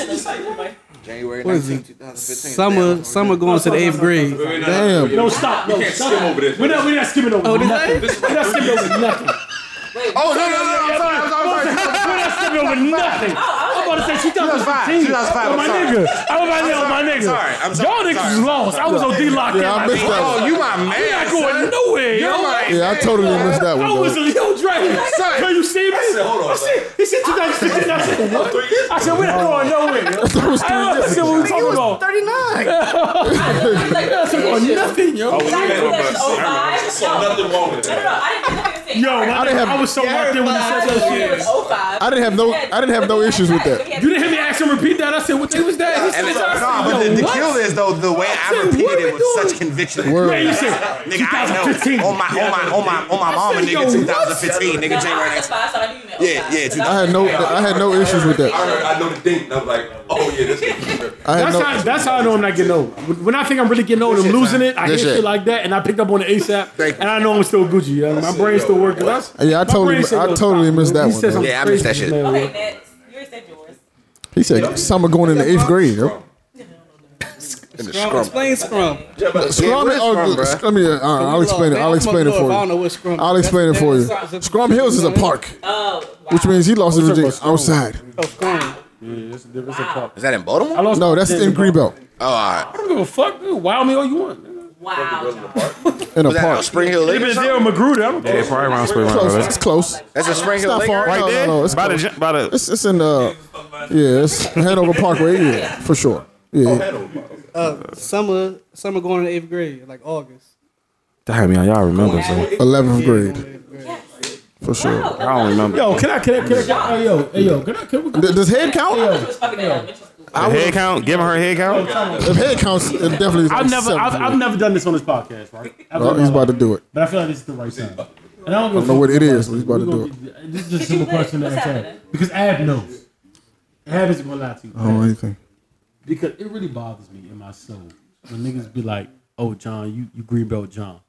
[SPEAKER 7] January
[SPEAKER 9] What is
[SPEAKER 7] 19th, 2015.
[SPEAKER 9] Summer,
[SPEAKER 7] Damn.
[SPEAKER 9] summer going to the eighth grade.
[SPEAKER 2] Damn.
[SPEAKER 4] No, stop. No, stop.
[SPEAKER 5] Skim over this.
[SPEAKER 4] We're not, we're not skipping over oh, nothing. We're not skipping over nothing.
[SPEAKER 7] Oh, no, no, no, no. I'm sorry, I'm sorry, I'm sorry.
[SPEAKER 4] We're not skipping over nothing. I'm about to say 2015.
[SPEAKER 7] 2005,
[SPEAKER 4] Oh, my
[SPEAKER 7] sorry.
[SPEAKER 4] nigga. I'm about to say, oh, my nigga.
[SPEAKER 7] sorry, I'm sorry,
[SPEAKER 4] Y'all niggas was lost. I was on D lock.
[SPEAKER 2] Yeah, I missed that
[SPEAKER 7] Oh,
[SPEAKER 2] one.
[SPEAKER 7] you my man.
[SPEAKER 4] We're not going
[SPEAKER 7] son.
[SPEAKER 4] nowhere.
[SPEAKER 7] You're my
[SPEAKER 2] Yeah, I totally missed that one.
[SPEAKER 4] I was
[SPEAKER 2] though.
[SPEAKER 4] a yo Dre. Can you see me? I said,
[SPEAKER 5] hold on,
[SPEAKER 4] said, he said 2015. I said, what? Oh, I said, we're not going nowhere. yo.
[SPEAKER 2] That was three
[SPEAKER 4] I
[SPEAKER 2] years
[SPEAKER 4] said, what we talking about?
[SPEAKER 9] 39.
[SPEAKER 4] That's about nothing, yo.
[SPEAKER 6] I do this in 05?
[SPEAKER 5] So
[SPEAKER 6] No.
[SPEAKER 5] nothing wrong with
[SPEAKER 6] No, no,
[SPEAKER 5] it.
[SPEAKER 6] no. I didn't do anything.
[SPEAKER 4] Yo, my
[SPEAKER 2] I didn't have-
[SPEAKER 4] I was so locked in when you said that shit.
[SPEAKER 6] Oh
[SPEAKER 2] I didn't have no. I didn't have no issues with that.
[SPEAKER 4] You didn't hear me ask him repeat that? I said, what day was that? He
[SPEAKER 7] And
[SPEAKER 4] said,
[SPEAKER 7] it's,
[SPEAKER 4] I said,
[SPEAKER 7] no, but the,
[SPEAKER 4] yo,
[SPEAKER 7] the
[SPEAKER 4] what?
[SPEAKER 7] kill is though the way I
[SPEAKER 4] said, what
[SPEAKER 7] repeated
[SPEAKER 4] are we
[SPEAKER 7] it with
[SPEAKER 4] doing?
[SPEAKER 7] such conviction.
[SPEAKER 2] Word.
[SPEAKER 4] Man, you said,
[SPEAKER 7] Nigga, I know.
[SPEAKER 4] 2015.
[SPEAKER 7] On my, on my, on my, on my mama,
[SPEAKER 4] said, yo,
[SPEAKER 7] nigga,
[SPEAKER 4] what?
[SPEAKER 7] 2015, nigga,
[SPEAKER 6] No, I
[SPEAKER 7] January
[SPEAKER 6] was
[SPEAKER 7] 19th.
[SPEAKER 6] five, so I knew you meant
[SPEAKER 7] Yeah,
[SPEAKER 6] 05.
[SPEAKER 7] yeah,
[SPEAKER 6] Because
[SPEAKER 7] I
[SPEAKER 2] I had no. I had no issues with
[SPEAKER 5] I
[SPEAKER 2] that.
[SPEAKER 5] heard, I know the date, and I was like, oh yeah, this is
[SPEAKER 2] I had
[SPEAKER 4] That's
[SPEAKER 2] no.
[SPEAKER 4] how, that's how I know I'm not getting old. When I think I'm really getting old, I'm
[SPEAKER 7] shit,
[SPEAKER 4] losing
[SPEAKER 7] man.
[SPEAKER 4] it. I hear
[SPEAKER 2] This shit.
[SPEAKER 4] shit like that, and I picked up on the ASAP, and I know I'm still Gucci. Yeah? My brain's still working.
[SPEAKER 2] Yeah, I totally- I totally missed that one,
[SPEAKER 4] said
[SPEAKER 2] though.
[SPEAKER 4] something
[SPEAKER 7] Yeah, I missed that shit.
[SPEAKER 6] Okay, next. You already said yours.
[SPEAKER 2] He said summer going in the eighth grade. Yo.
[SPEAKER 9] Schrom, explain Schrom.
[SPEAKER 2] Schrom.
[SPEAKER 7] what is
[SPEAKER 2] oh,
[SPEAKER 7] Schrom, bruh?
[SPEAKER 2] Let me. Uh, I'll explain it. I'll explain it
[SPEAKER 9] I
[SPEAKER 2] for
[SPEAKER 9] don't know
[SPEAKER 2] you.
[SPEAKER 9] what Schrom.
[SPEAKER 2] I'll explain it for you. Schrom Hills is a park,
[SPEAKER 6] Oh, wow.
[SPEAKER 2] which means he lost his virginity outside.
[SPEAKER 9] Oh, Schrom.
[SPEAKER 4] It's a different part.
[SPEAKER 7] Is that in Baltimore?
[SPEAKER 2] No, that's
[SPEAKER 4] virginity,
[SPEAKER 2] in
[SPEAKER 4] bro.
[SPEAKER 2] Greenbelt.
[SPEAKER 7] Oh, all right.
[SPEAKER 4] I don't give a fuck. dude. Wow me all you want. Nigga.
[SPEAKER 6] Wow. John.
[SPEAKER 2] In a
[SPEAKER 7] Was that
[SPEAKER 2] park.
[SPEAKER 7] Spring Hill
[SPEAKER 4] If
[SPEAKER 7] Lake? or
[SPEAKER 4] it's
[SPEAKER 7] something?
[SPEAKER 4] there with Magruder, I don't
[SPEAKER 1] Yeah,
[SPEAKER 4] care.
[SPEAKER 1] probably around Spring
[SPEAKER 2] Close.
[SPEAKER 1] Mountain.
[SPEAKER 2] It's close.
[SPEAKER 7] That's a Spring
[SPEAKER 2] It's
[SPEAKER 7] Hill
[SPEAKER 2] not
[SPEAKER 7] Lake.
[SPEAKER 2] far.
[SPEAKER 7] right?
[SPEAKER 2] no,
[SPEAKER 1] there?
[SPEAKER 2] no, no. It's
[SPEAKER 1] By the,
[SPEAKER 2] close.
[SPEAKER 1] j- by the,
[SPEAKER 2] It's, it's in the. Yeah, it's Hanover Parkway. Yeah, for sure. Yeah.
[SPEAKER 9] Uh, summer, summer going to eighth grade, like August.
[SPEAKER 1] damn, y'all, y'all remember, so.
[SPEAKER 2] 11th grade. For sure.
[SPEAKER 1] I don't remember.
[SPEAKER 4] Yo, can I, can I, can I, can I hey, yo, hey, yo, can I, can we,
[SPEAKER 2] Does head count?
[SPEAKER 6] She was fucking in elementary school.
[SPEAKER 1] The head count? Give her head count?
[SPEAKER 2] If head counts, it definitely is.
[SPEAKER 4] I've
[SPEAKER 2] like
[SPEAKER 4] never, I've. I've never done this on this podcast, right? Ever
[SPEAKER 2] Oh,
[SPEAKER 4] in my
[SPEAKER 2] he's about
[SPEAKER 4] life.
[SPEAKER 2] to do it.
[SPEAKER 4] But I feel like this is the right time. And I don't,
[SPEAKER 2] I don't know what it is, but he's about to do
[SPEAKER 4] it. This is just a simple question to
[SPEAKER 6] What's
[SPEAKER 4] ask Ab.
[SPEAKER 6] happening?
[SPEAKER 4] Because Ab knows. Ab isn't gonna lie to you.
[SPEAKER 2] I don't know anything.
[SPEAKER 4] Because it really bothers me in my soul when niggas be like, "Oh, John, you you greenbelt John."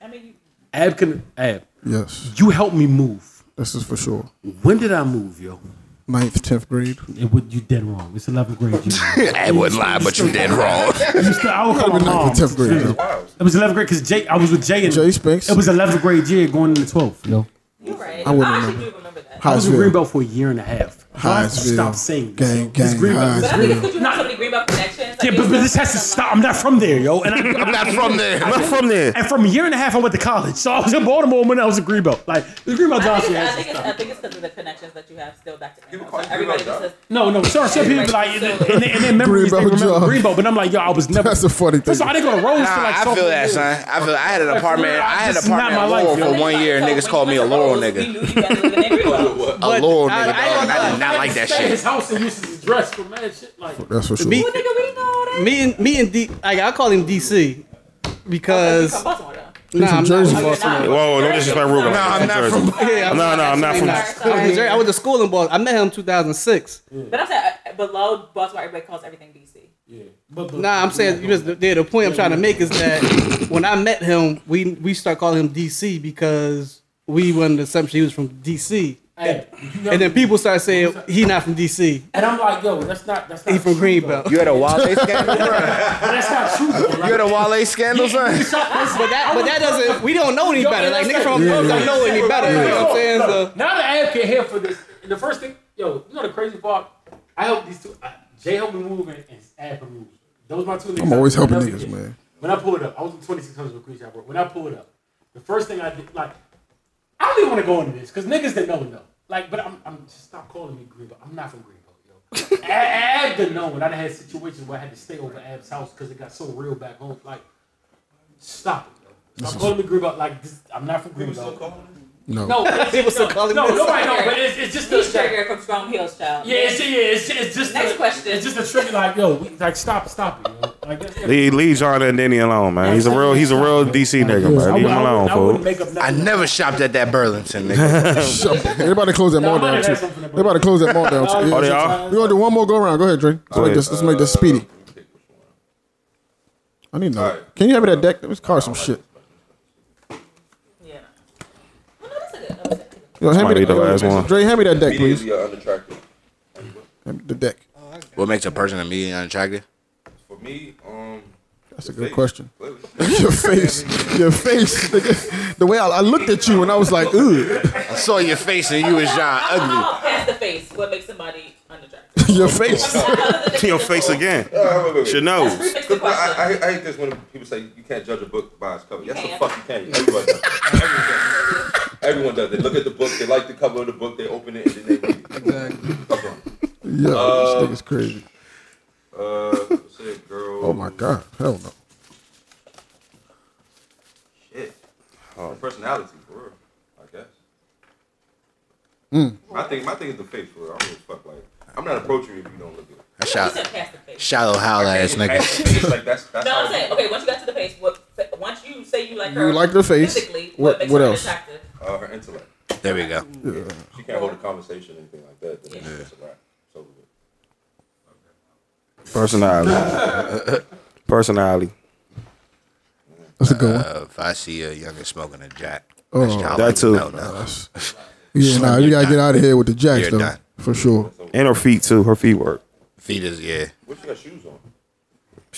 [SPEAKER 6] I mean, you,
[SPEAKER 4] Ab can Ab.
[SPEAKER 2] Yes,
[SPEAKER 4] You helped me move.
[SPEAKER 2] this is for sure.
[SPEAKER 4] When did I move, yo?
[SPEAKER 2] Ninth, tenth grade.
[SPEAKER 4] It would you dead wrong. It's 11th grade.
[SPEAKER 3] I wouldn't lie, but you dead wrong.
[SPEAKER 4] You still- I would call my
[SPEAKER 2] Ninth
[SPEAKER 4] mom.
[SPEAKER 2] tenth grade. yo.
[SPEAKER 4] It was 11th grade because Jay. I was with Jay and
[SPEAKER 2] Jay Spinks.
[SPEAKER 4] It was 11th grade year going into 12th. Yo,
[SPEAKER 6] you're right.
[SPEAKER 2] I wouldn't
[SPEAKER 6] actually
[SPEAKER 2] remember.
[SPEAKER 6] do remember that.
[SPEAKER 4] I was with greenbelt for a year and a half. I have
[SPEAKER 2] Hyattsville.
[SPEAKER 4] stop saying this,
[SPEAKER 2] Gang,
[SPEAKER 4] yo. This
[SPEAKER 2] gang,
[SPEAKER 4] Greenbelt-
[SPEAKER 6] But I think it's
[SPEAKER 2] Hyattsville.
[SPEAKER 6] because
[SPEAKER 4] Yeah, but, but this has to stop. I'm not from there, yo. And I,
[SPEAKER 3] I'm not from there.
[SPEAKER 1] I'm not from there.
[SPEAKER 4] And from a year and a half, I went to college. So I was in Baltimore when I was in Greenbelt. Like, the Greenbelt
[SPEAKER 6] I
[SPEAKER 4] Johnson
[SPEAKER 6] think, it's, I, think it's, I think it's because of the connections that you have still back to
[SPEAKER 5] People call
[SPEAKER 6] So everybody
[SPEAKER 5] Greenbelt, dog.
[SPEAKER 4] No, no, sorry, some people be like, and then, and then memories, they remember
[SPEAKER 2] job.
[SPEAKER 4] Greenbelt. But I'm like, yo, I was never.
[SPEAKER 2] That's a funny thing.
[SPEAKER 4] First of all, I didn't go to Rose
[SPEAKER 7] Nah,
[SPEAKER 4] for like
[SPEAKER 7] I feel that,
[SPEAKER 4] year.
[SPEAKER 7] son. I feel. I had an apartment.
[SPEAKER 4] real,
[SPEAKER 7] I had
[SPEAKER 4] this
[SPEAKER 7] an
[SPEAKER 4] is not
[SPEAKER 7] apartment
[SPEAKER 4] my
[SPEAKER 7] in
[SPEAKER 4] life,
[SPEAKER 7] Laurel
[SPEAKER 4] yo.
[SPEAKER 7] for one year.
[SPEAKER 6] So
[SPEAKER 7] Niggas called me a
[SPEAKER 6] went to
[SPEAKER 7] Laurel
[SPEAKER 6] Rose,
[SPEAKER 7] nigga.
[SPEAKER 6] We knew you guys living in Greenbelt.
[SPEAKER 7] A Laurel
[SPEAKER 9] I-
[SPEAKER 7] nigga,
[SPEAKER 9] I
[SPEAKER 7] dog.
[SPEAKER 9] gonna
[SPEAKER 7] I did not like that
[SPEAKER 4] Stay at
[SPEAKER 7] shit.
[SPEAKER 4] his house and use his dress for mad shit. Like,
[SPEAKER 2] That's for sure.
[SPEAKER 9] Me,
[SPEAKER 6] Nigga, we know that.
[SPEAKER 9] me and me and D, like I call him DC
[SPEAKER 6] You
[SPEAKER 9] because
[SPEAKER 6] from Baltimore, though.
[SPEAKER 9] nah,
[SPEAKER 2] from
[SPEAKER 9] I'm
[SPEAKER 2] Jersey.
[SPEAKER 9] not from
[SPEAKER 1] Whoa, don't disrespect Ruben.
[SPEAKER 7] No, I'm not from.
[SPEAKER 9] Yeah, I'm
[SPEAKER 1] No, no, I'm not from.
[SPEAKER 9] I was from Jersey. I went to school in Baltimore. I met him in 2006.
[SPEAKER 6] But I'm saying uh, below Baltimore, everybody calls everything DC.
[SPEAKER 4] but, but,
[SPEAKER 9] Nah, I'm saying you just yeah, the point I'm trying to make is that when I met him, we we start calling him DC because we were under the assumption he was from DC.
[SPEAKER 4] Hey, you
[SPEAKER 9] And then people start saying he not from DC.
[SPEAKER 4] And I'm like, yo, that's not that's not
[SPEAKER 9] He from Greenbelt.
[SPEAKER 7] You had a Wale scandal?
[SPEAKER 4] But that's not true. Though.
[SPEAKER 7] You had a Wale scandal, son?
[SPEAKER 9] But that but that doesn't we don't know any
[SPEAKER 4] Yo,
[SPEAKER 9] better. Like niggas from
[SPEAKER 4] like-
[SPEAKER 9] Bronx don't know any better. You know what I'm saying? So
[SPEAKER 4] Now the ad can here for this. And the first thing, yo, you know the crazy part? I helped these two. I, Jay helped me move and, and Ad helped me move. Those my two niggas.
[SPEAKER 2] I'm always
[SPEAKER 4] I- I
[SPEAKER 2] helping niggas, man.
[SPEAKER 4] When I pulled up, I was in 2600 with Green Shop When I pulled up, the first thing I did, like, I don't even want to go into this because niggas that know know. Like, but I'm, I'm just stop calling me Greenbelt. I'm not from Greenbelt, yo. Ab Ab done know when I done had situations where I had to stay over Ab's house because it got so real back home. Like, stop it, yo. Stop calling me Greenbelt. Like, this, I'm not from Greenbelt.
[SPEAKER 2] No.
[SPEAKER 4] No, it's-
[SPEAKER 9] People still
[SPEAKER 4] no,
[SPEAKER 9] calling
[SPEAKER 4] no,
[SPEAKER 9] me
[SPEAKER 4] nobody know, but it's, it's just
[SPEAKER 6] He's
[SPEAKER 4] the,
[SPEAKER 6] triggered from Strong Hills, child.
[SPEAKER 4] yeah, it's, yeah, it's, it's just
[SPEAKER 6] Next
[SPEAKER 4] the,
[SPEAKER 6] question.
[SPEAKER 4] It's just a trigger, like yo, we, like stop, stop it, yo. Like that's, that's
[SPEAKER 1] Leave, leave John and Denny alone, man. He's a real, he's a real DC nigga, man. Leave him alone,
[SPEAKER 4] would- I wouldn't
[SPEAKER 1] fool.
[SPEAKER 7] I never shopped at that Burlington, nigga.
[SPEAKER 2] Everybody close that mall down too.
[SPEAKER 4] had something about
[SPEAKER 2] Everybody close that mall down too.
[SPEAKER 1] Oh, they
[SPEAKER 2] Yeah,
[SPEAKER 1] are?
[SPEAKER 2] We're gonna do one more go around. Go ahead, Dre. Let's make this. Let's make this speedy. Uh, I need to know. Can you have me that deck? Let's car some shit.
[SPEAKER 6] Yeah. Well, no, that's a good. That was it.
[SPEAKER 2] Yo, hand
[SPEAKER 1] Might
[SPEAKER 2] me
[SPEAKER 1] be the
[SPEAKER 2] that,
[SPEAKER 1] last one.
[SPEAKER 2] Dre, hand me that deck, please.
[SPEAKER 5] Immediately are unattractive.
[SPEAKER 2] Hand me The deck.
[SPEAKER 7] What makes a person immediately unattractive?
[SPEAKER 5] For me, um,
[SPEAKER 2] That's a good question. Your face, your face. nigga. The way I, I looked at you and I was like, ugh.
[SPEAKER 7] I saw your face and you was John ugly.
[SPEAKER 6] How past the face? What makes somebody unattractive?
[SPEAKER 2] Your face.
[SPEAKER 1] Your face again.
[SPEAKER 5] Uh, wait, wait, wait.
[SPEAKER 1] Should know.
[SPEAKER 6] The
[SPEAKER 5] Cause I. I, I hate this when people say you can't judge a book by its cover. Yes, the fuck you can. Everybody does. Everyone does. Everyone does. They look at the book, they like the cover of the book, they open it, and then they read
[SPEAKER 9] exactly.
[SPEAKER 5] Fuck wrong.
[SPEAKER 2] Yo, this nigga's crazy.
[SPEAKER 5] Uh, say girl.
[SPEAKER 2] Oh my god. Hell no.
[SPEAKER 5] Shit. Oh. Personality, for real. I guess.
[SPEAKER 2] Mm.
[SPEAKER 5] My thing, my thing is the face, for real. I don't give a fuck. Like, I'm not approaching you if you don't look good.
[SPEAKER 7] I shot
[SPEAKER 6] said past the face.
[SPEAKER 7] shallow howl ass nigga.
[SPEAKER 5] like that's that's
[SPEAKER 6] No, I'm saying, okay, once you got to the face, what? Once you say you like her,
[SPEAKER 2] You
[SPEAKER 6] her,
[SPEAKER 2] like the face.
[SPEAKER 6] Physically,
[SPEAKER 2] What-
[SPEAKER 6] what,
[SPEAKER 2] what
[SPEAKER 6] her
[SPEAKER 2] else?
[SPEAKER 6] Attractive?
[SPEAKER 5] uh, her intellect.
[SPEAKER 7] There we go.
[SPEAKER 5] She can't hold a conversation or anything like that. Then it's just a wrap. It's over with.
[SPEAKER 1] Personality. Personality.
[SPEAKER 2] That's a good one.
[SPEAKER 7] Uh, if I see a younger smoking a jack,
[SPEAKER 2] Oh,
[SPEAKER 7] that's John
[SPEAKER 1] that
[SPEAKER 7] like,
[SPEAKER 1] too.
[SPEAKER 7] No, no.
[SPEAKER 2] Yeah, nah, you gotta get out of here with the jacks
[SPEAKER 7] You're
[SPEAKER 2] though.
[SPEAKER 7] done.
[SPEAKER 2] For sure.
[SPEAKER 1] And her feet too. Her feet work.
[SPEAKER 7] Feet is yeah.
[SPEAKER 5] What you got shoes on?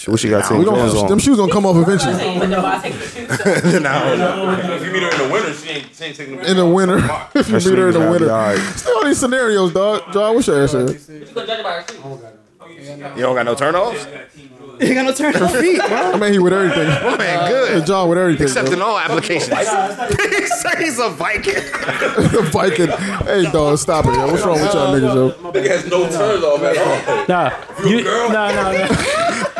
[SPEAKER 1] What she got
[SPEAKER 7] Nah,
[SPEAKER 2] We gonna,
[SPEAKER 1] on?
[SPEAKER 2] them shoes gonna come off eventually.
[SPEAKER 6] say you put take the shoes.
[SPEAKER 5] If you meet her in the winter, she ain't, she ain't taking them
[SPEAKER 2] In the winter. if you
[SPEAKER 1] Her
[SPEAKER 2] beat her in the winter.
[SPEAKER 1] gotta be alright.
[SPEAKER 2] Still all these scenarios, dog. John, what's your answer?
[SPEAKER 6] You gonna judge by her shoes.
[SPEAKER 7] You don't got no turnoffs?
[SPEAKER 9] You got no turn on feet, bro.
[SPEAKER 2] I mean, he with everything.
[SPEAKER 7] Man,
[SPEAKER 2] Hey,
[SPEAKER 7] good.
[SPEAKER 2] John with everything.
[SPEAKER 7] Except in all applications. he said he's a Viking.
[SPEAKER 2] the Viking. Hey, dog, stop it. Yo. What's wrong with y'all niggas, yo?
[SPEAKER 5] Nigga has no turns off at all.
[SPEAKER 4] Nah, you,
[SPEAKER 5] girl?
[SPEAKER 4] nah, nah, nah.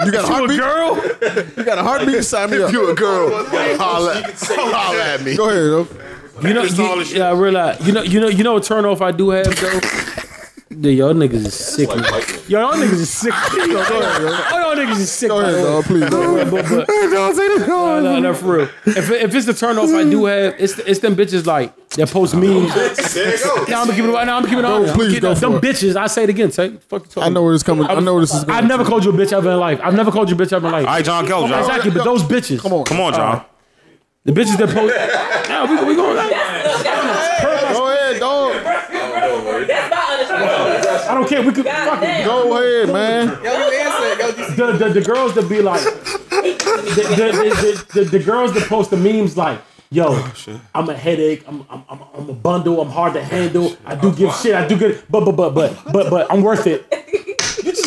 [SPEAKER 2] You got a heartbeat? girl? You got a heartbeat? Sign me up.
[SPEAKER 7] You a girl? Holla, holla at me.
[SPEAKER 2] Go ahead, yo.
[SPEAKER 4] You know, you, yeah, I realize. You know, you know, you know, what turn off I do have though. Yeah, y'all niggas is sick. man. Yo, y'all niggas is sick. Yo, go ahead, yo. Oh, y'all niggas is sick.
[SPEAKER 2] Go ahead, dog. Please.
[SPEAKER 4] But, but, but, no, no, no, for real. If, if it's the turnoff, I do have. It's it's them bitches like that post memes.
[SPEAKER 5] There you go.
[SPEAKER 4] Now I'm keeping it. Now I'm keeping it
[SPEAKER 2] Go,
[SPEAKER 4] on. I'm
[SPEAKER 2] please,
[SPEAKER 4] keeping-
[SPEAKER 2] go
[SPEAKER 4] Them
[SPEAKER 2] for it.
[SPEAKER 4] bitches. I say it again. Say fuck you. talking
[SPEAKER 2] I know where this coming. I know where this is going.
[SPEAKER 4] I've never called you a bitch ever in life. I've never called you a bitch ever in life.
[SPEAKER 1] All right, John, go, John.
[SPEAKER 4] Exactly, but those bitches.
[SPEAKER 2] Come on.
[SPEAKER 1] Come on, John.
[SPEAKER 4] The bitches that post. Now we, we going.
[SPEAKER 2] Go ahead, dog.
[SPEAKER 6] That's not understandable.
[SPEAKER 4] I don't care. We could
[SPEAKER 6] God
[SPEAKER 4] fuck it.
[SPEAKER 2] Go ahead, man.
[SPEAKER 9] Yo, you answer. Yo,
[SPEAKER 4] The, the, the girls that be like, the, the, the, the, the girls that post the memes like, yo, oh, I'm a headache, I'm, I'm, I'm, I'm a bundle, I'm hard to handle, I do give shit, I do good, but, but, but, but, but, but, I'm worth it.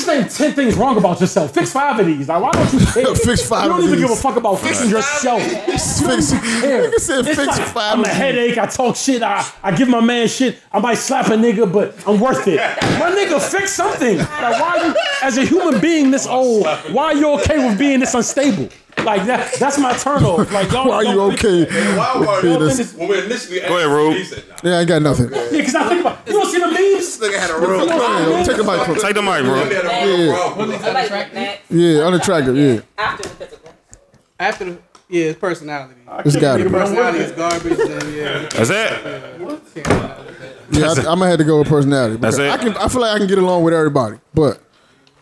[SPEAKER 4] You named 10 things wrong about yourself. Fix five of these. Like, why don't you care?
[SPEAKER 2] Fix five
[SPEAKER 4] You don't even give a fuck about fixing yourself.
[SPEAKER 2] Fix.
[SPEAKER 4] care.
[SPEAKER 2] Nigga said
[SPEAKER 4] It's
[SPEAKER 2] fix
[SPEAKER 4] like,
[SPEAKER 2] five.
[SPEAKER 4] I'm a headache. I talk shit. I, I give my man shit. I might slap a nigga, but I'm worth it. My nigga, fix something. Like, why are you, as a human being this old, why are you okay with being this unstable? Like that. That's my turnoff. Like y'all.
[SPEAKER 2] Why are you
[SPEAKER 4] don't
[SPEAKER 2] okay?
[SPEAKER 5] The wild part
[SPEAKER 2] Being
[SPEAKER 5] is,
[SPEAKER 2] this-
[SPEAKER 5] when we initially
[SPEAKER 1] Go ahead, Rube.
[SPEAKER 5] he said, nah.
[SPEAKER 2] Yeah, I ain't got nothing.
[SPEAKER 4] Yeah, because I think about. You don't see the memes.
[SPEAKER 7] Nigga had a real
[SPEAKER 2] Yeah, take the mic. from-
[SPEAKER 1] Take the mic,
[SPEAKER 5] He
[SPEAKER 1] bro.
[SPEAKER 5] had a real
[SPEAKER 2] Yeah.
[SPEAKER 5] problem.
[SPEAKER 6] I like next.
[SPEAKER 2] Yeah, unattractive. Yeah,
[SPEAKER 6] After the physical.
[SPEAKER 9] After the yeah, his personality.
[SPEAKER 2] it's got to be.
[SPEAKER 9] Personality is garbage. Then yeah.
[SPEAKER 1] That's it.
[SPEAKER 2] Yeah, I, I'm gonna have to go with personality.
[SPEAKER 1] That's
[SPEAKER 2] because
[SPEAKER 1] it?
[SPEAKER 2] I can. I feel like I can get along with everybody, but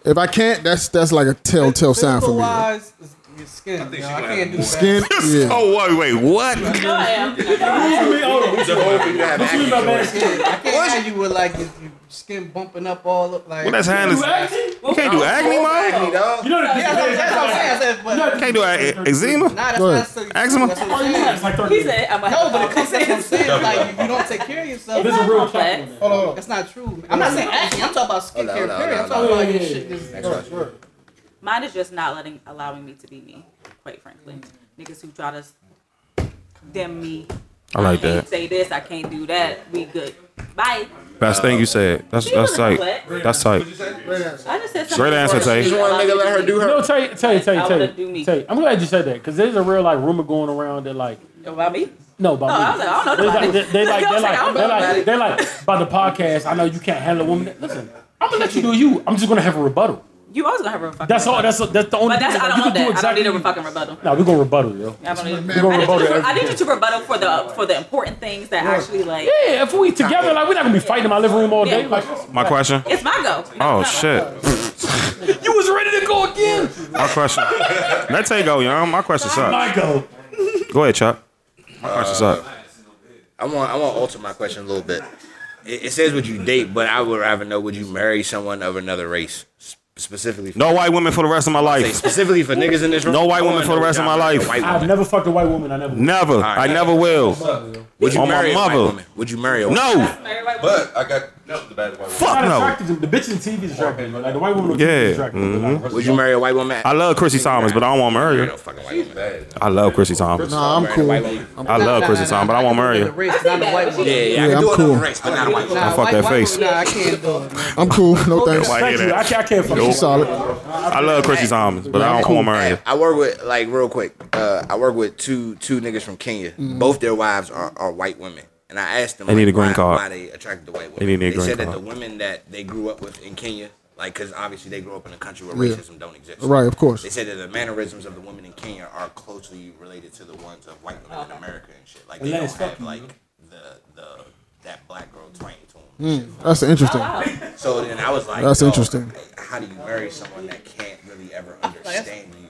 [SPEAKER 2] if I can't, that's that's like a telltale sign for
[SPEAKER 9] Physical
[SPEAKER 2] me.
[SPEAKER 9] wise, is your skin.
[SPEAKER 5] think
[SPEAKER 9] yo,
[SPEAKER 5] she
[SPEAKER 9] I
[SPEAKER 5] gonna
[SPEAKER 9] can't
[SPEAKER 5] have
[SPEAKER 9] do
[SPEAKER 5] more.
[SPEAKER 2] Skin. Yeah.
[SPEAKER 1] Oh, wait, wait, what?
[SPEAKER 6] I am.
[SPEAKER 9] that. I can't have you with like your, your skin bumping up all up like.
[SPEAKER 1] Well, that's handles. You can't do acne, man.
[SPEAKER 7] dog.
[SPEAKER 4] You know the
[SPEAKER 9] yeah, that's, that's what I'm saying. I said, but
[SPEAKER 1] Can't do a- eczema.
[SPEAKER 9] nah, that's
[SPEAKER 2] Go
[SPEAKER 9] not
[SPEAKER 2] ahead.
[SPEAKER 1] Eczema?
[SPEAKER 9] That's what I'm oh, saying.
[SPEAKER 6] He said, I'm a
[SPEAKER 9] No, but it comes that's what I'm saying. Like if you don't take care of yourself,
[SPEAKER 4] There's a real
[SPEAKER 6] complex.
[SPEAKER 4] compliment.
[SPEAKER 2] Hold on, hold on.
[SPEAKER 9] that's not true. I'm not saying acne. I'm talking about skincare.
[SPEAKER 7] Hold on,
[SPEAKER 9] Period. I'm talking about your shit. Just,
[SPEAKER 6] Mine is just not letting, allowing me to be me, quite frankly. Niggas who try to dim me.
[SPEAKER 1] I like
[SPEAKER 6] can't
[SPEAKER 1] that.
[SPEAKER 6] say this, I can't do that. We good. Bye.
[SPEAKER 1] Best thing you said. That's that's tight. That's tight.
[SPEAKER 6] I just said something.
[SPEAKER 1] Great answer, Tay.
[SPEAKER 7] Just want a nigga let her do her.
[SPEAKER 4] No, Tay, Tay, Tay,
[SPEAKER 6] I
[SPEAKER 4] Tay,
[SPEAKER 6] wanna do me.
[SPEAKER 4] Tay. I'm glad you said that because there's a real like rumor going around that like oh,
[SPEAKER 6] About me?
[SPEAKER 4] no about
[SPEAKER 6] Oh,
[SPEAKER 4] me.
[SPEAKER 6] I like, I don't know
[SPEAKER 4] They
[SPEAKER 6] about
[SPEAKER 4] like, they,
[SPEAKER 6] it.
[SPEAKER 4] they like,
[SPEAKER 6] I
[SPEAKER 4] they
[SPEAKER 6] was like,
[SPEAKER 4] like,
[SPEAKER 6] I don't
[SPEAKER 4] they
[SPEAKER 6] know
[SPEAKER 4] like,
[SPEAKER 6] it.
[SPEAKER 4] they like, about the podcast. I know you can't handle a woman. Listen, I'm gonna let you do you. I'm just gonna have a rebuttal.
[SPEAKER 6] You always gonna have a fucking
[SPEAKER 4] That's all.
[SPEAKER 6] rebuttal.
[SPEAKER 4] That's that's the only.
[SPEAKER 6] But that's,
[SPEAKER 4] thing.
[SPEAKER 6] I don't
[SPEAKER 4] you
[SPEAKER 6] want
[SPEAKER 4] can
[SPEAKER 6] that.
[SPEAKER 4] do
[SPEAKER 6] I don't need a
[SPEAKER 4] exactly-
[SPEAKER 6] fucking rebuttal.
[SPEAKER 4] Nah, we gonna rebuttal, yo.
[SPEAKER 6] I don't need,
[SPEAKER 4] We
[SPEAKER 6] I
[SPEAKER 4] gonna
[SPEAKER 6] need, you
[SPEAKER 4] rebuttal
[SPEAKER 6] to, I need you to rebuttal for the for the important things that actually like.
[SPEAKER 4] Yeah, if we together, like we're not gonna be fighting in my living room all day. Like,
[SPEAKER 1] My question.
[SPEAKER 6] It's my go.
[SPEAKER 1] Oh shit.
[SPEAKER 4] you was ready to go again.
[SPEAKER 1] My question. Let Tay go, young. My question sucks.
[SPEAKER 4] My go.
[SPEAKER 1] Go ahead, Chuck. My question uh, sucks.
[SPEAKER 7] I want I want to alter my question a little bit. It, it says would you date, but I would rather know would you marry someone of another race, S- specifically. For,
[SPEAKER 1] No white women for the rest of my life.
[SPEAKER 7] specifically for niggas in this room.
[SPEAKER 1] No white
[SPEAKER 7] I
[SPEAKER 1] woman for the rest of my
[SPEAKER 7] y'all marry a
[SPEAKER 1] life.
[SPEAKER 4] I've never fucked a white woman. I never.
[SPEAKER 1] Never. I never will.
[SPEAKER 7] Would you
[SPEAKER 1] On my
[SPEAKER 7] marry a white woman? Would you marry a white
[SPEAKER 1] No.
[SPEAKER 5] But I got the bad white
[SPEAKER 1] Fuck no.
[SPEAKER 4] the bitch in TV is attractive. Like the white woman on TV
[SPEAKER 1] Yeah,
[SPEAKER 4] is attractive.
[SPEAKER 1] mhm.
[SPEAKER 4] Like,
[SPEAKER 7] Would you marry a white woman?
[SPEAKER 1] I love Chrissy Thomas, but I don't want to marry
[SPEAKER 7] No
[SPEAKER 1] her.
[SPEAKER 7] fucking white woman.
[SPEAKER 1] I love Chrissy Thomas.
[SPEAKER 2] Nah, I'm cool.
[SPEAKER 1] I love Chrissy Thomas, but I won't marry
[SPEAKER 9] The
[SPEAKER 1] her.
[SPEAKER 9] race, not a white woman.
[SPEAKER 7] Yeah, yeah, I
[SPEAKER 2] Yeah,
[SPEAKER 7] can
[SPEAKER 2] I'm cool.
[SPEAKER 7] another race, but not a white woman.
[SPEAKER 9] Nah,
[SPEAKER 1] fuck that face.
[SPEAKER 9] Nah, I can't do it.
[SPEAKER 2] I'm cool. No thanks.
[SPEAKER 1] Why
[SPEAKER 4] Thank
[SPEAKER 1] hear
[SPEAKER 4] you. I can't, I can't
[SPEAKER 2] She's solid.
[SPEAKER 1] I love Chrissy Thomas, but I don't want to marry her.
[SPEAKER 7] I work with like real quick. Uh, I work with two two niggas from Kenya. Both their wives are, are white women, and I asked them
[SPEAKER 1] They need a green
[SPEAKER 7] why,
[SPEAKER 1] card.
[SPEAKER 7] why they attracted to white women.
[SPEAKER 1] They need a
[SPEAKER 7] they
[SPEAKER 1] green
[SPEAKER 7] said that
[SPEAKER 1] card.
[SPEAKER 7] the women that they grew up with in Kenya, like because obviously they grew up in a country where
[SPEAKER 2] Yeah.
[SPEAKER 7] racism don't exist.
[SPEAKER 2] Right, of course.
[SPEAKER 7] They said that the mannerisms of the women in Kenya are closely related to the ones of white women in America and shit. Like they don't have like the the that black girl twang to them.
[SPEAKER 2] That's interesting.
[SPEAKER 7] So then I was like,
[SPEAKER 2] That's interesting.
[SPEAKER 7] How do you marry someone that can't really ever understand you?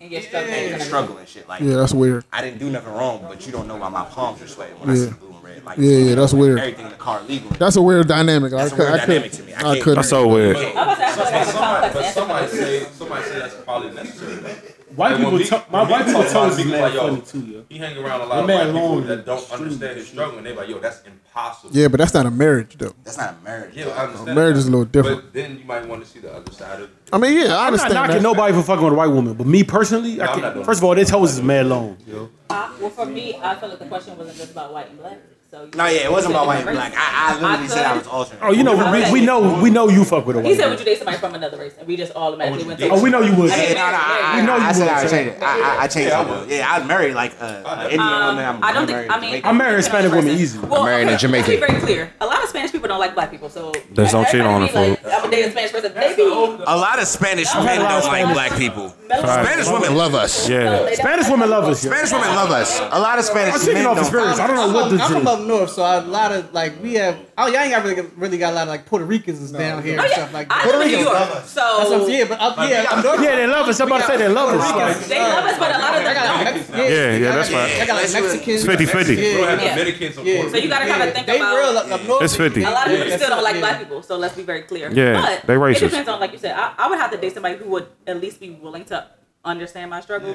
[SPEAKER 6] And you're struggling.
[SPEAKER 7] and the struggle and shit. Like,
[SPEAKER 2] Yeah, that's weird.
[SPEAKER 7] I didn't do nothing wrong, but you don't know why my palms are sweating when I
[SPEAKER 2] Yeah.
[SPEAKER 7] see blue and red. Like,
[SPEAKER 2] Yeah, yeah, that's weird.
[SPEAKER 7] Everything in the car legal.
[SPEAKER 2] That's a weird dynamic.
[SPEAKER 7] That's
[SPEAKER 2] I
[SPEAKER 7] a weird
[SPEAKER 2] I could,
[SPEAKER 7] dynamic to me. I
[SPEAKER 2] I couldn't.
[SPEAKER 1] That's so weird.
[SPEAKER 6] I was
[SPEAKER 5] But,
[SPEAKER 6] like a
[SPEAKER 5] some,
[SPEAKER 6] complex
[SPEAKER 5] but somebody say somebody say that's probably necessary.
[SPEAKER 4] White
[SPEAKER 5] And
[SPEAKER 4] people,
[SPEAKER 5] we-
[SPEAKER 4] to- my white people
[SPEAKER 5] talk
[SPEAKER 4] toes
[SPEAKER 5] about
[SPEAKER 4] is
[SPEAKER 5] niggas
[SPEAKER 4] mad
[SPEAKER 5] like, yo,
[SPEAKER 4] funny too, yo.
[SPEAKER 5] He hang around a lot
[SPEAKER 4] That
[SPEAKER 5] of
[SPEAKER 4] man
[SPEAKER 5] white people that don't
[SPEAKER 4] extreme
[SPEAKER 5] understand his struggle, and they're like, yo, that's impossible.
[SPEAKER 2] Yeah, but that's not a marriage though.
[SPEAKER 7] That's not a marriage.
[SPEAKER 5] Yeah, I understand.
[SPEAKER 2] Marriage
[SPEAKER 5] that.
[SPEAKER 2] is a little different.
[SPEAKER 5] But then you might want to see the other side of.
[SPEAKER 2] I mean, yeah, I
[SPEAKER 4] I'm not
[SPEAKER 2] understand
[SPEAKER 4] knocking
[SPEAKER 2] that.
[SPEAKER 4] nobody for fucking with a white woman, but me personally, I
[SPEAKER 5] I'm
[SPEAKER 4] can't, first of all, their toes is mad long. Yo.
[SPEAKER 6] Uh, well, for me, I feel like the question wasn't just about white and black. So
[SPEAKER 7] No, yeah, it wasn't about white and
[SPEAKER 6] different
[SPEAKER 7] black. I, I literally
[SPEAKER 6] race.
[SPEAKER 7] said I was alternate.
[SPEAKER 4] Oh, you know, we, we know we know you fuck with a white.
[SPEAKER 6] He
[SPEAKER 4] white
[SPEAKER 6] said,
[SPEAKER 4] girl.
[SPEAKER 6] "Would you date somebody from another race?" And we just automatically went to.
[SPEAKER 4] Oh, we know you would.
[SPEAKER 6] I
[SPEAKER 7] Yeah,
[SPEAKER 6] mean,
[SPEAKER 7] no, no, I,
[SPEAKER 4] We know you
[SPEAKER 7] I, I said I would change it. I, I, I changed it. Yeah, I'd marry like uh, uh, Indian
[SPEAKER 6] Um,
[SPEAKER 7] woman. I'm,
[SPEAKER 6] I don't
[SPEAKER 7] I'm
[SPEAKER 6] think.
[SPEAKER 7] married
[SPEAKER 6] I mean,
[SPEAKER 4] I'm marrying Hispanic women easy.
[SPEAKER 6] Well,
[SPEAKER 3] marrying a Jamaican.
[SPEAKER 6] Let's be very clear. A lot of Spanish people don't like black people, so
[SPEAKER 1] Just don't cheat on
[SPEAKER 6] everybody
[SPEAKER 1] them,
[SPEAKER 6] Like, I'm a dating Spanish person. They be
[SPEAKER 7] A lot of Spanish men
[SPEAKER 6] had a lot
[SPEAKER 7] don't like black people. Spanish women love us.
[SPEAKER 1] Yeah.
[SPEAKER 4] Spanish women love us.
[SPEAKER 7] Spanish women love us. A lot of Spanish
[SPEAKER 4] I'm speaking
[SPEAKER 7] men
[SPEAKER 4] off
[SPEAKER 7] don't.
[SPEAKER 4] I don't know what
[SPEAKER 9] from,
[SPEAKER 4] this is.
[SPEAKER 9] Up north, so a lot of like we have. Oh, y'all ain't got really, really got a lot of like Puerto Ricans is down here
[SPEAKER 6] Oh
[SPEAKER 9] and
[SPEAKER 6] yeah,
[SPEAKER 9] stuff like
[SPEAKER 6] I
[SPEAKER 9] that.
[SPEAKER 6] live in New York, so
[SPEAKER 9] That's what I'm saying. But up, yeah, up north.
[SPEAKER 4] Yeah, they love us. I'm about to say they love us. Like,
[SPEAKER 6] they love us, but a lot of
[SPEAKER 9] I
[SPEAKER 6] them
[SPEAKER 9] got
[SPEAKER 6] don't.
[SPEAKER 9] like,
[SPEAKER 1] Yeah, yeah, that's
[SPEAKER 9] I
[SPEAKER 1] right.
[SPEAKER 9] got like Mexicans.
[SPEAKER 1] It's 50-50.
[SPEAKER 7] We
[SPEAKER 9] Yeah,
[SPEAKER 7] don't have
[SPEAKER 6] Yeah.
[SPEAKER 7] Dominicans or
[SPEAKER 9] yeah.
[SPEAKER 6] So you gotta
[SPEAKER 9] yeah.
[SPEAKER 6] kind of think
[SPEAKER 9] they
[SPEAKER 6] about.
[SPEAKER 9] real up, up north.
[SPEAKER 1] It's 50.
[SPEAKER 6] A lot of people still don't like black people, so let's be very clear.
[SPEAKER 1] Yeah,
[SPEAKER 6] but
[SPEAKER 1] they racist.
[SPEAKER 6] It depends on, like you said, I, I would have to date somebody who would at least be willing to understand my struggle.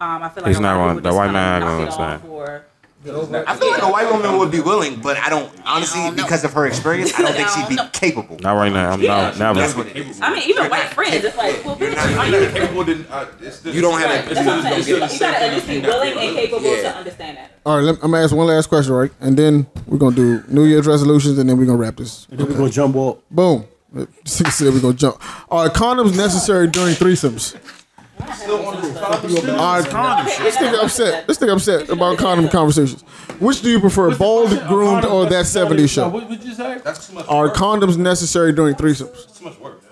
[SPEAKER 6] Um, I feel like
[SPEAKER 1] He's
[SPEAKER 6] a
[SPEAKER 1] not
[SPEAKER 6] lot
[SPEAKER 1] gonna-
[SPEAKER 6] of
[SPEAKER 1] the
[SPEAKER 6] people
[SPEAKER 1] white
[SPEAKER 6] just
[SPEAKER 1] man
[SPEAKER 6] kinda
[SPEAKER 1] gonna
[SPEAKER 6] knock it
[SPEAKER 1] understand.
[SPEAKER 6] Or-
[SPEAKER 7] I feel like a white woman would be willing, but I don't honestly because of her experience. I don't think she'd be capable.
[SPEAKER 1] Not right now. I'm not. Never.
[SPEAKER 7] That's what it is.
[SPEAKER 6] I mean, even white friends, it's like, well, bitch, are
[SPEAKER 5] You're not capable. Then uh, it's still
[SPEAKER 7] You don't have
[SPEAKER 6] Right,
[SPEAKER 7] that.
[SPEAKER 6] that's what I'm saying.
[SPEAKER 5] it's still the
[SPEAKER 6] You gotta
[SPEAKER 5] same
[SPEAKER 6] at least
[SPEAKER 5] thing.
[SPEAKER 6] be willing and capable
[SPEAKER 7] Yeah.
[SPEAKER 6] to understand that.
[SPEAKER 2] All right, let, I'm gonna ask one last question, right? And then we're gonna do New Year's resolutions, and then we're gonna wrap this.
[SPEAKER 4] and then we're gonna jump up.
[SPEAKER 2] Boom. Six said we're gonna jump. Are condoms necessary during threesomes? Are condoms? This nigga upset. This nigga upset about condom conversations. Which do you prefer, bald, groomed, or that 70s show?
[SPEAKER 4] What would you say?
[SPEAKER 5] That's too much.
[SPEAKER 2] Are condoms necessary during threesomes?
[SPEAKER 5] Too much work.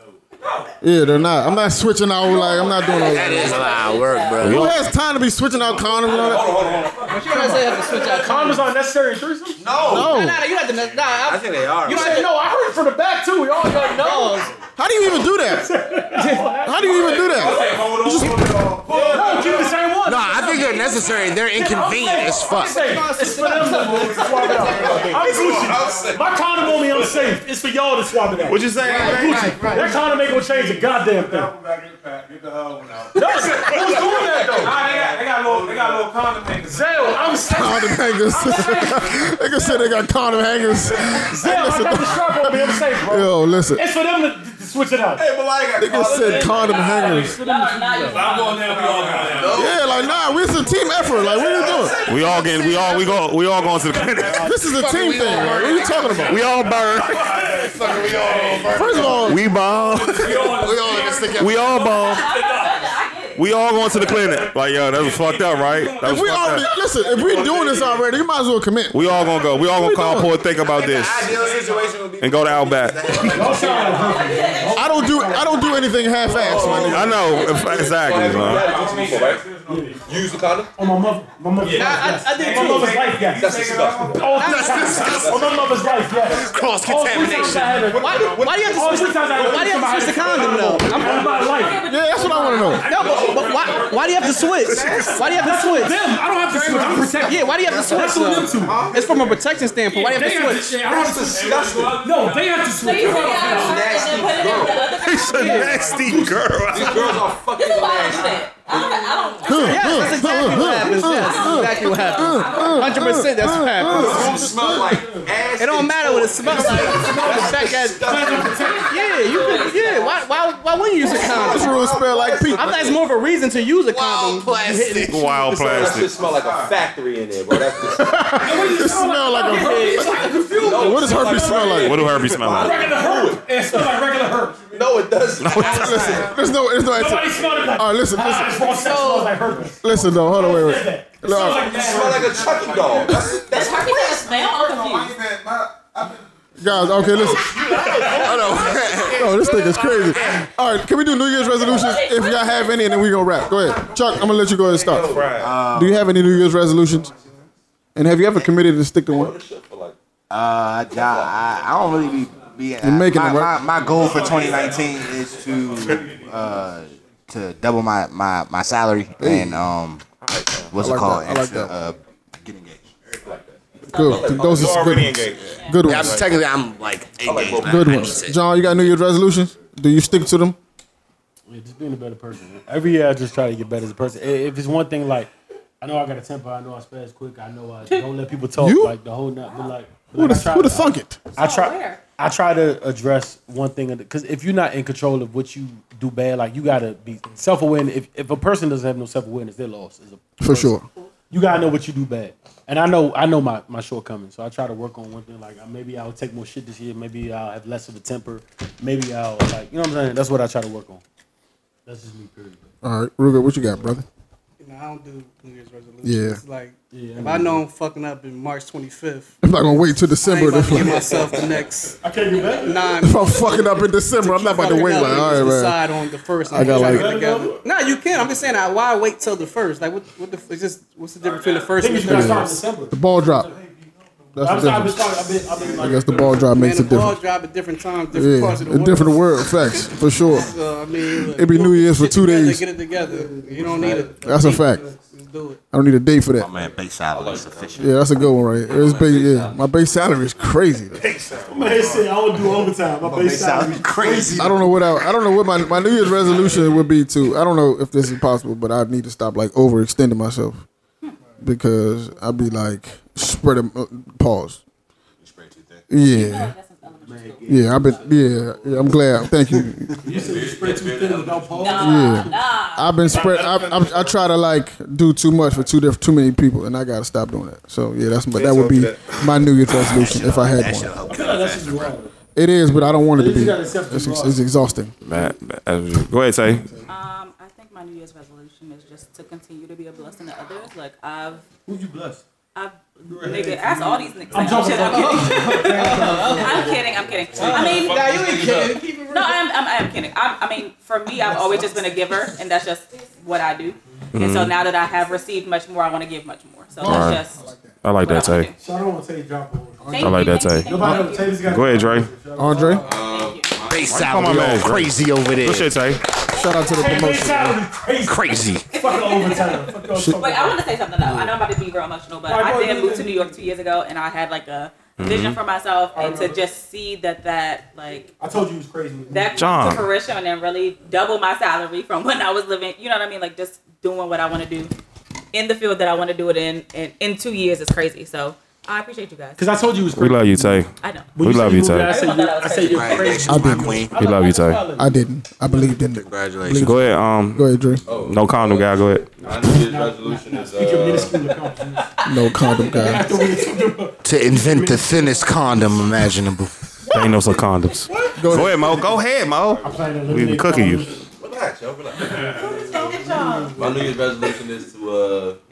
[SPEAKER 2] Yeah, they're not. I'm not switching out. Like I'm not doing all
[SPEAKER 7] That
[SPEAKER 2] that.
[SPEAKER 7] is a lot of work, bro.
[SPEAKER 2] Who has time to be switching out condoms and all that?
[SPEAKER 9] But you don't say you have to switch out
[SPEAKER 4] Condoms aren't necessary in threesomes?
[SPEAKER 9] Nah,
[SPEAKER 2] No.
[SPEAKER 9] nah, nah, you have to. Nah,
[SPEAKER 7] I
[SPEAKER 9] I,
[SPEAKER 7] think they are.
[SPEAKER 9] you don't have to.
[SPEAKER 4] no, I heard it from the back too. We all got know.
[SPEAKER 2] How do you even do that? How do you even do that?
[SPEAKER 4] No, keep the same one.
[SPEAKER 3] No, I think they're necessary. They're inconvenient as fuck.
[SPEAKER 4] It's for them to swap it out. I'm Gucci. My condom on me unsafe. It's for y'all to swap it out.
[SPEAKER 1] What you say?
[SPEAKER 4] I'm Gucci. That condom ain't gonna change a goddamn thing.
[SPEAKER 8] Get the whole one out.
[SPEAKER 4] No, who's doing that though?
[SPEAKER 8] Nah, they got, they got little, they got little condom hangers.
[SPEAKER 4] Zel, I'm safe.
[SPEAKER 2] Condom hangers. Nigga said they got condom hangers.
[SPEAKER 4] Zel, I got the strap on me. I'm safe, bro.
[SPEAKER 2] Yo, listen.
[SPEAKER 4] It's for them to, to switch it out.
[SPEAKER 5] Hey, but like,
[SPEAKER 2] Nigga said condom hangers.
[SPEAKER 6] No, not you.
[SPEAKER 8] I'm going there. We all going there.
[SPEAKER 2] Yeah, like nah, we it's a team effort. Like, what are you doing?
[SPEAKER 1] We all getting. We all. We go. We all going to the clinic.
[SPEAKER 2] This is a team thing. Like, what are you talking about?
[SPEAKER 1] We all burn.
[SPEAKER 2] First of all,
[SPEAKER 1] We bomb.
[SPEAKER 3] We all in together.
[SPEAKER 1] We all bomb. We all going to the clinic. Like yo, that was fucked up, right? That was
[SPEAKER 2] if we
[SPEAKER 1] fucked
[SPEAKER 2] already
[SPEAKER 1] up.
[SPEAKER 2] listen, if we doing this already, you might as well commit.
[SPEAKER 1] We all gonna go. We all gonna
[SPEAKER 2] we
[SPEAKER 1] call
[SPEAKER 2] doing?
[SPEAKER 1] Poor think about this
[SPEAKER 7] Ideal situation would be
[SPEAKER 1] and go to Outback.
[SPEAKER 2] I don't do I don't do anything half-assed, my nigga.
[SPEAKER 1] I know exactly, man.
[SPEAKER 5] Use the condom.
[SPEAKER 4] On my mother, my mother.
[SPEAKER 9] I, I, I did
[SPEAKER 4] My
[SPEAKER 9] too.
[SPEAKER 4] mother's life, yes.
[SPEAKER 5] That's disgusting.
[SPEAKER 4] Oh, that's disgusting. On my mother's life, yes.
[SPEAKER 3] Cross
[SPEAKER 4] All three times I had a-
[SPEAKER 9] Why, why do you have to
[SPEAKER 4] three
[SPEAKER 9] switch?
[SPEAKER 4] times I had a-
[SPEAKER 9] Why do you have to switch the condom though? I'm,
[SPEAKER 4] On my life.
[SPEAKER 2] Yeah, that's what I want to know.
[SPEAKER 9] no, but, but why, why do you have to switch? Why do you have to switch?
[SPEAKER 4] Them, I don't have to switch. I'm protected.
[SPEAKER 9] Yeah, why do you have to switch?
[SPEAKER 4] That's on them
[SPEAKER 9] though?
[SPEAKER 4] two.
[SPEAKER 9] It's from a protection standpoint. Why do you
[SPEAKER 4] They
[SPEAKER 9] have
[SPEAKER 4] have
[SPEAKER 9] to
[SPEAKER 4] to
[SPEAKER 9] switch?
[SPEAKER 4] switch. I don't have to switch. No, they have to
[SPEAKER 6] So
[SPEAKER 4] switch.
[SPEAKER 6] you take it out first and then put it in the other.
[SPEAKER 1] He's a nasty girl.
[SPEAKER 5] These girls are fucking
[SPEAKER 6] This is why I
[SPEAKER 5] nasty.
[SPEAKER 6] understand. I don't. I don't.
[SPEAKER 9] Yes, that's exactly what happens. Yes, that's exactly what happens. Hundred percent, that's what happens.
[SPEAKER 5] You smell like ass.
[SPEAKER 9] It don't matter what it smells like. It smells back at. Yeah, you can. Yeah, why? Why? Why wouldn't you use a
[SPEAKER 2] This
[SPEAKER 9] condom?
[SPEAKER 2] room smell like Pete.
[SPEAKER 9] I think it's more of a reason to use a condom.
[SPEAKER 3] Wild plastic.
[SPEAKER 1] Wild
[SPEAKER 5] That
[SPEAKER 1] plastic.
[SPEAKER 5] shit smell like a factory in there, bro. That's just,
[SPEAKER 2] It smell like a. What does herpes smell like?
[SPEAKER 1] What do herpes smell like?
[SPEAKER 4] Regular herb. It smells like regular herb.
[SPEAKER 5] No, it doesn't.
[SPEAKER 2] Listen, there's no, there's no
[SPEAKER 4] Nobody
[SPEAKER 2] answer.
[SPEAKER 4] smelled it like.
[SPEAKER 2] All right, listen,
[SPEAKER 4] Ah,
[SPEAKER 2] listen,
[SPEAKER 4] it's raw sex smells like herpes.
[SPEAKER 2] listen, though. Hold on, wait, wait.
[SPEAKER 4] It
[SPEAKER 2] Look,
[SPEAKER 4] smells like
[SPEAKER 5] You smell like a Chucky doll. That's, that's
[SPEAKER 6] Does herpes have a smell? I'm confused.
[SPEAKER 2] Guys, okay, listen. Oh, this thing is crazy. All right, can we do New Year's resolutions if y'all have any, and then we gonna wrap. Go ahead, Chuck. I'm gonna let you go ahead and start. Do you have any New Year's resolutions? And have you ever committed to stick to one?
[SPEAKER 7] Uh, nah, I, I don't really be. Be uh,
[SPEAKER 2] making
[SPEAKER 7] my,
[SPEAKER 2] them, right?
[SPEAKER 7] my, my goal for 2019 is to uh to double my my, my salary and um what's
[SPEAKER 2] I
[SPEAKER 7] it
[SPEAKER 2] like
[SPEAKER 7] called?
[SPEAKER 2] that. I like that.
[SPEAKER 7] uh, get engaged.
[SPEAKER 2] Good. Those are good ones. Good
[SPEAKER 3] Yeah, I'm,
[SPEAKER 2] ones.
[SPEAKER 3] technically, I'm like engaged. but
[SPEAKER 2] Good
[SPEAKER 3] I need
[SPEAKER 2] ones.
[SPEAKER 3] to-
[SPEAKER 2] John, you got New Year's resolutions? Do you stick to them?
[SPEAKER 4] Yeah, just being a better person. Every year I just try to get better as a person. If it's one thing like I know I got a temper, I know I spaz quick, I know I don't let people talk
[SPEAKER 2] You?
[SPEAKER 4] like the whole night. But like,
[SPEAKER 2] Who
[SPEAKER 4] like,
[SPEAKER 2] the
[SPEAKER 4] I try-
[SPEAKER 2] who the thunk it?
[SPEAKER 4] I try.
[SPEAKER 6] where?
[SPEAKER 4] I try to address one thing because if you're not in control of what you do bad, like you gotta be self aware. If if a person doesn't have no self awareness, they're lost. As a
[SPEAKER 2] For sure.
[SPEAKER 4] you gotta know what you do bad. And I know I know my, my shortcomings, so I try to work on one thing. Like uh, maybe I'll take more shit this year. Maybe I'll have less of a temper. Maybe I'll like you know what I'm saying. That's what I try to work on. That's just me. Period.
[SPEAKER 2] All right, Ruga, what you got, brother?
[SPEAKER 9] You know, I don't do New Year's resolutions.
[SPEAKER 2] Yeah.
[SPEAKER 9] It's like
[SPEAKER 4] Yeah,
[SPEAKER 9] if I know I'm fucking up in March 25th,
[SPEAKER 2] I'm not gonna wait till
[SPEAKER 9] I
[SPEAKER 2] December.
[SPEAKER 9] ain't about to
[SPEAKER 2] to
[SPEAKER 9] give myself the next
[SPEAKER 4] I can't do that.
[SPEAKER 9] nine.
[SPEAKER 2] if I'm fucking up in December, I'm not about to wait.
[SPEAKER 9] up
[SPEAKER 2] Like,
[SPEAKER 9] and
[SPEAKER 2] all
[SPEAKER 9] just
[SPEAKER 2] right, man.
[SPEAKER 9] decide on the first.
[SPEAKER 2] I got like-
[SPEAKER 9] No, you can't. I'm just saying. uh, Why wait till the first? Like, what? What the? It's just what's the difference between the first and
[SPEAKER 4] Niggas,
[SPEAKER 9] the
[SPEAKER 4] you gotta start in December.
[SPEAKER 2] The ball drop. That's
[SPEAKER 4] I'm
[SPEAKER 2] the
[SPEAKER 4] sorry, I've been,
[SPEAKER 2] difference.
[SPEAKER 4] starting, I've been, I've been
[SPEAKER 2] I guess the ball drop
[SPEAKER 9] Man,
[SPEAKER 2] makes a
[SPEAKER 9] the ball
[SPEAKER 2] difference.
[SPEAKER 9] drop at different times, different parts of
[SPEAKER 2] Yeah,
[SPEAKER 9] the
[SPEAKER 2] a
[SPEAKER 9] world.
[SPEAKER 2] different world. Facts for sure.
[SPEAKER 9] So, I mean, look,
[SPEAKER 2] It be New Year's for
[SPEAKER 9] get
[SPEAKER 2] two
[SPEAKER 9] together,
[SPEAKER 2] days.
[SPEAKER 9] Get it together. You don't need it.
[SPEAKER 2] That's a fact.
[SPEAKER 9] Just do it.
[SPEAKER 2] I don't need a date for that.
[SPEAKER 7] My man, base salary is sufficient.
[SPEAKER 2] Yeah, that's a good one, right? It's base, yeah, my base salary is crazy.
[SPEAKER 4] man said I don't do overtime. My base salary.
[SPEAKER 7] is crazy.
[SPEAKER 2] I don't know what I, I don't know what my, my New Year's resolution would be to. I don't know if this is possible, but I need to stop like overextending myself because I'd be like spreading uh, pause. Yeah, yeah, I've been yeah, yeah. I'm glad. Thank you.
[SPEAKER 4] You said you spread too thin without pause.
[SPEAKER 2] Yeah, I've been spread. I, I, I try to like do too much for too diff- too many people, and I gotta stop doing that. So yeah, that's but that would be my New Year's resolution if I had one.
[SPEAKER 4] That's just wrong.
[SPEAKER 2] It is, but I don't want it to be. It's, ex- it's exhausting.
[SPEAKER 1] Man, as- go ahead, say.
[SPEAKER 6] Um, I think my New Year's resolution is just to continue to be a blessing to others. Like I've,
[SPEAKER 4] Who you bless?
[SPEAKER 6] I've, nigga, ask all these niggas.
[SPEAKER 4] I'm
[SPEAKER 6] Like,
[SPEAKER 4] talking
[SPEAKER 6] shit, I'm kidding. I'm kidding. I'm kidding. I mean,
[SPEAKER 9] Nah, you ain't kidding. Keep it real.
[SPEAKER 6] no, I'm, I'm, I'm kidding. I, I mean, for me, I've always just been a giver, and that's just what I do. And
[SPEAKER 1] Mm-hmm.
[SPEAKER 6] so now that I have received much more, I want to give much more. So
[SPEAKER 1] Alright.
[SPEAKER 6] that's just.
[SPEAKER 1] I like that,
[SPEAKER 6] what I wanna
[SPEAKER 1] Tay.
[SPEAKER 4] I don't want to tell you drop
[SPEAKER 1] I like that,
[SPEAKER 6] thank you,
[SPEAKER 1] Tay.
[SPEAKER 6] thank you,
[SPEAKER 4] Nobody
[SPEAKER 6] thank you.
[SPEAKER 1] Go ahead, Dre.
[SPEAKER 2] Andre,
[SPEAKER 7] Base
[SPEAKER 1] Come
[SPEAKER 7] salary
[SPEAKER 1] on, man.
[SPEAKER 7] crazy over there.
[SPEAKER 1] Good shit, Tay.
[SPEAKER 2] shout out to the
[SPEAKER 4] Hey, base
[SPEAKER 2] promotion.
[SPEAKER 4] salary crazy.
[SPEAKER 7] Crazy.
[SPEAKER 4] Fucking overtime. Fuck y'all
[SPEAKER 6] Wait, I want to say something though. I know I'm about to be real emotional, but I did move to. New York two years ago, and I had like a
[SPEAKER 1] Mm-hmm.
[SPEAKER 6] vision for myself, and to just see that that like
[SPEAKER 4] I told you it was crazy.
[SPEAKER 6] that
[SPEAKER 1] John.
[SPEAKER 6] come to fruition and then really double my salary from when I was living. You know what I mean? Like just doing what I want to do in the field that I want to do it in, and in two years is crazy. So I appreciate you guys.
[SPEAKER 4] Because I told you it was
[SPEAKER 1] We
[SPEAKER 4] crazy.
[SPEAKER 1] love you, Tay.
[SPEAKER 6] I know.
[SPEAKER 4] When
[SPEAKER 1] we
[SPEAKER 4] said
[SPEAKER 1] love you,
[SPEAKER 4] moved
[SPEAKER 1] Tay.
[SPEAKER 4] out, I said,
[SPEAKER 6] Everyone
[SPEAKER 4] you-
[SPEAKER 6] thought I
[SPEAKER 4] I
[SPEAKER 6] was
[SPEAKER 4] said you're
[SPEAKER 6] crazy.
[SPEAKER 4] crazy.
[SPEAKER 2] I
[SPEAKER 7] My
[SPEAKER 2] didn't.
[SPEAKER 7] queen.
[SPEAKER 1] We love you, Tay.
[SPEAKER 2] I didn't. I believed in it.
[SPEAKER 7] Congratulations.
[SPEAKER 1] Go ahead. Um,
[SPEAKER 2] Go ahead, Dre.
[SPEAKER 1] no condom guy. Go ahead.
[SPEAKER 5] My New Year's resolution is uh.
[SPEAKER 2] No condom guy.
[SPEAKER 4] After we talked about
[SPEAKER 7] To invent the thinnest condom imaginable.
[SPEAKER 1] There ain't no such condoms. Go ahead, Mo. Go ahead, Mo.
[SPEAKER 4] playing a
[SPEAKER 1] We
[SPEAKER 4] eliminate
[SPEAKER 1] cooking you.
[SPEAKER 5] relax, yo, relax. My New Year's resolution is to uh, you know,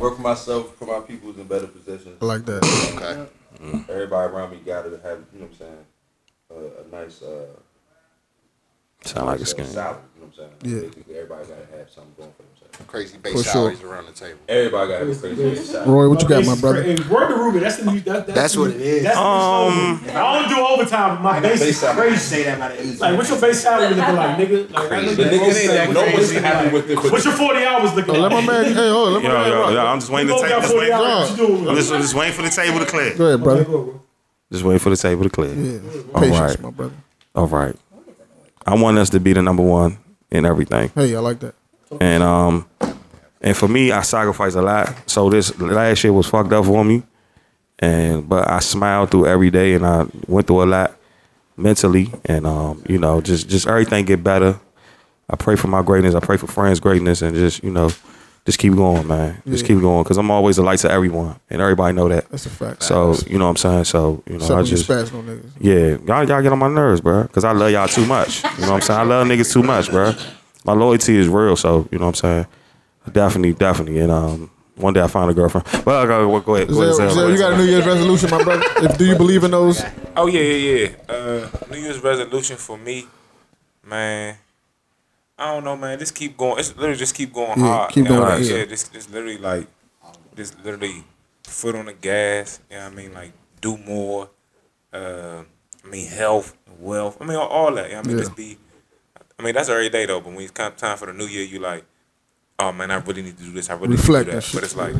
[SPEAKER 5] work for myself, put my people in better positions.
[SPEAKER 2] I like that.
[SPEAKER 7] Okay.
[SPEAKER 5] Everybody around me got to have, you know what I'm saying, uh, a nice uh,
[SPEAKER 1] Sound like a
[SPEAKER 5] nice, uh,
[SPEAKER 1] scam.
[SPEAKER 5] salary. You know what I'm saying?
[SPEAKER 2] Yeah.
[SPEAKER 5] Basically, everybody got to have something going for themselves.
[SPEAKER 7] Crazy
[SPEAKER 2] For
[SPEAKER 7] base
[SPEAKER 2] sure.
[SPEAKER 7] salaries around the table.
[SPEAKER 5] Everybody got a crazy base salary.
[SPEAKER 2] Roy, what you got, my brother?
[SPEAKER 4] Hey, word to Ruben. That's the new. That, that's,
[SPEAKER 7] That's
[SPEAKER 4] the
[SPEAKER 7] what
[SPEAKER 4] new-
[SPEAKER 7] it is.
[SPEAKER 4] That's
[SPEAKER 1] Um,
[SPEAKER 4] the I don't do overtime. My base is
[SPEAKER 5] base salary.
[SPEAKER 4] crazy.
[SPEAKER 7] Say that by the end
[SPEAKER 4] Like, what's your base salary looking like, nigga? Like, I look
[SPEAKER 5] The
[SPEAKER 4] at
[SPEAKER 5] niggas
[SPEAKER 4] most
[SPEAKER 5] say
[SPEAKER 4] of
[SPEAKER 5] nobody's
[SPEAKER 4] that.
[SPEAKER 5] happy with it.
[SPEAKER 4] What's your 40 hours looking
[SPEAKER 2] let
[SPEAKER 4] like?
[SPEAKER 2] my man. Hey, hold on. Let my
[SPEAKER 1] Yo,
[SPEAKER 2] man
[SPEAKER 1] yo,
[SPEAKER 2] rock.
[SPEAKER 1] yo, I'm just waiting to
[SPEAKER 4] You
[SPEAKER 1] take.
[SPEAKER 4] got
[SPEAKER 1] Just
[SPEAKER 4] 40
[SPEAKER 1] waiting.
[SPEAKER 4] hours. What you doing?
[SPEAKER 1] I'm just, I'm just waiting for the table to clear.
[SPEAKER 2] Go ahead, brother.
[SPEAKER 1] Just waiting for the table to clear.
[SPEAKER 2] Yeah.
[SPEAKER 1] All
[SPEAKER 2] Patience,
[SPEAKER 1] right.
[SPEAKER 2] my brother.
[SPEAKER 1] All right. I want us to be the number one in everything.
[SPEAKER 2] Hey, I like that.
[SPEAKER 1] And um and for me I sacrificed a lot. So this last year was fucked up for me. And but I smiled through every day and I went through a lot mentally and um, you know, just just everything get better. I pray for my greatness, I pray for friends' greatness and just, you know, just keep going, man. Just
[SPEAKER 2] Yeah.
[SPEAKER 1] keep going cuz I'm always a light to everyone and everybody know that.
[SPEAKER 2] That's a fact.
[SPEAKER 1] So, you know what I'm saying? So, you know,
[SPEAKER 2] Except
[SPEAKER 1] I just
[SPEAKER 2] niggas.
[SPEAKER 1] yeah, y'all, y'all get on my nerves, bro. Cause I love y'all too much. You know what I'm saying? I love niggas too much, bro. My loyalty is real, so you know what I'm saying. Definitely, definitely. And um, one day I find a girlfriend. Well, go, go ahead. Go ahead,
[SPEAKER 2] Zel,
[SPEAKER 1] Zel.
[SPEAKER 2] Zel, you got a New Year's resolution, my brother? If, do you believe in those?
[SPEAKER 8] Oh yeah, yeah, yeah. Uh, New Year's resolution for me, man. I don't know, man. Just keep going. It's literally just keep going
[SPEAKER 2] Yeah,
[SPEAKER 8] hard.
[SPEAKER 2] keep
[SPEAKER 8] you know,
[SPEAKER 2] going,
[SPEAKER 8] like,
[SPEAKER 2] yeah.
[SPEAKER 8] yeah. Just, just literally like, just literally foot on the gas. You know what I mean? Like do more. Uh, I mean health, wealth. I mean all, all that. You know what I mean
[SPEAKER 2] Yeah.
[SPEAKER 8] just be. I mean that's every day though. But when it's time for the new year, you like, oh man, I really need to do this. I really
[SPEAKER 2] Reflect
[SPEAKER 8] need to do that. But it's like,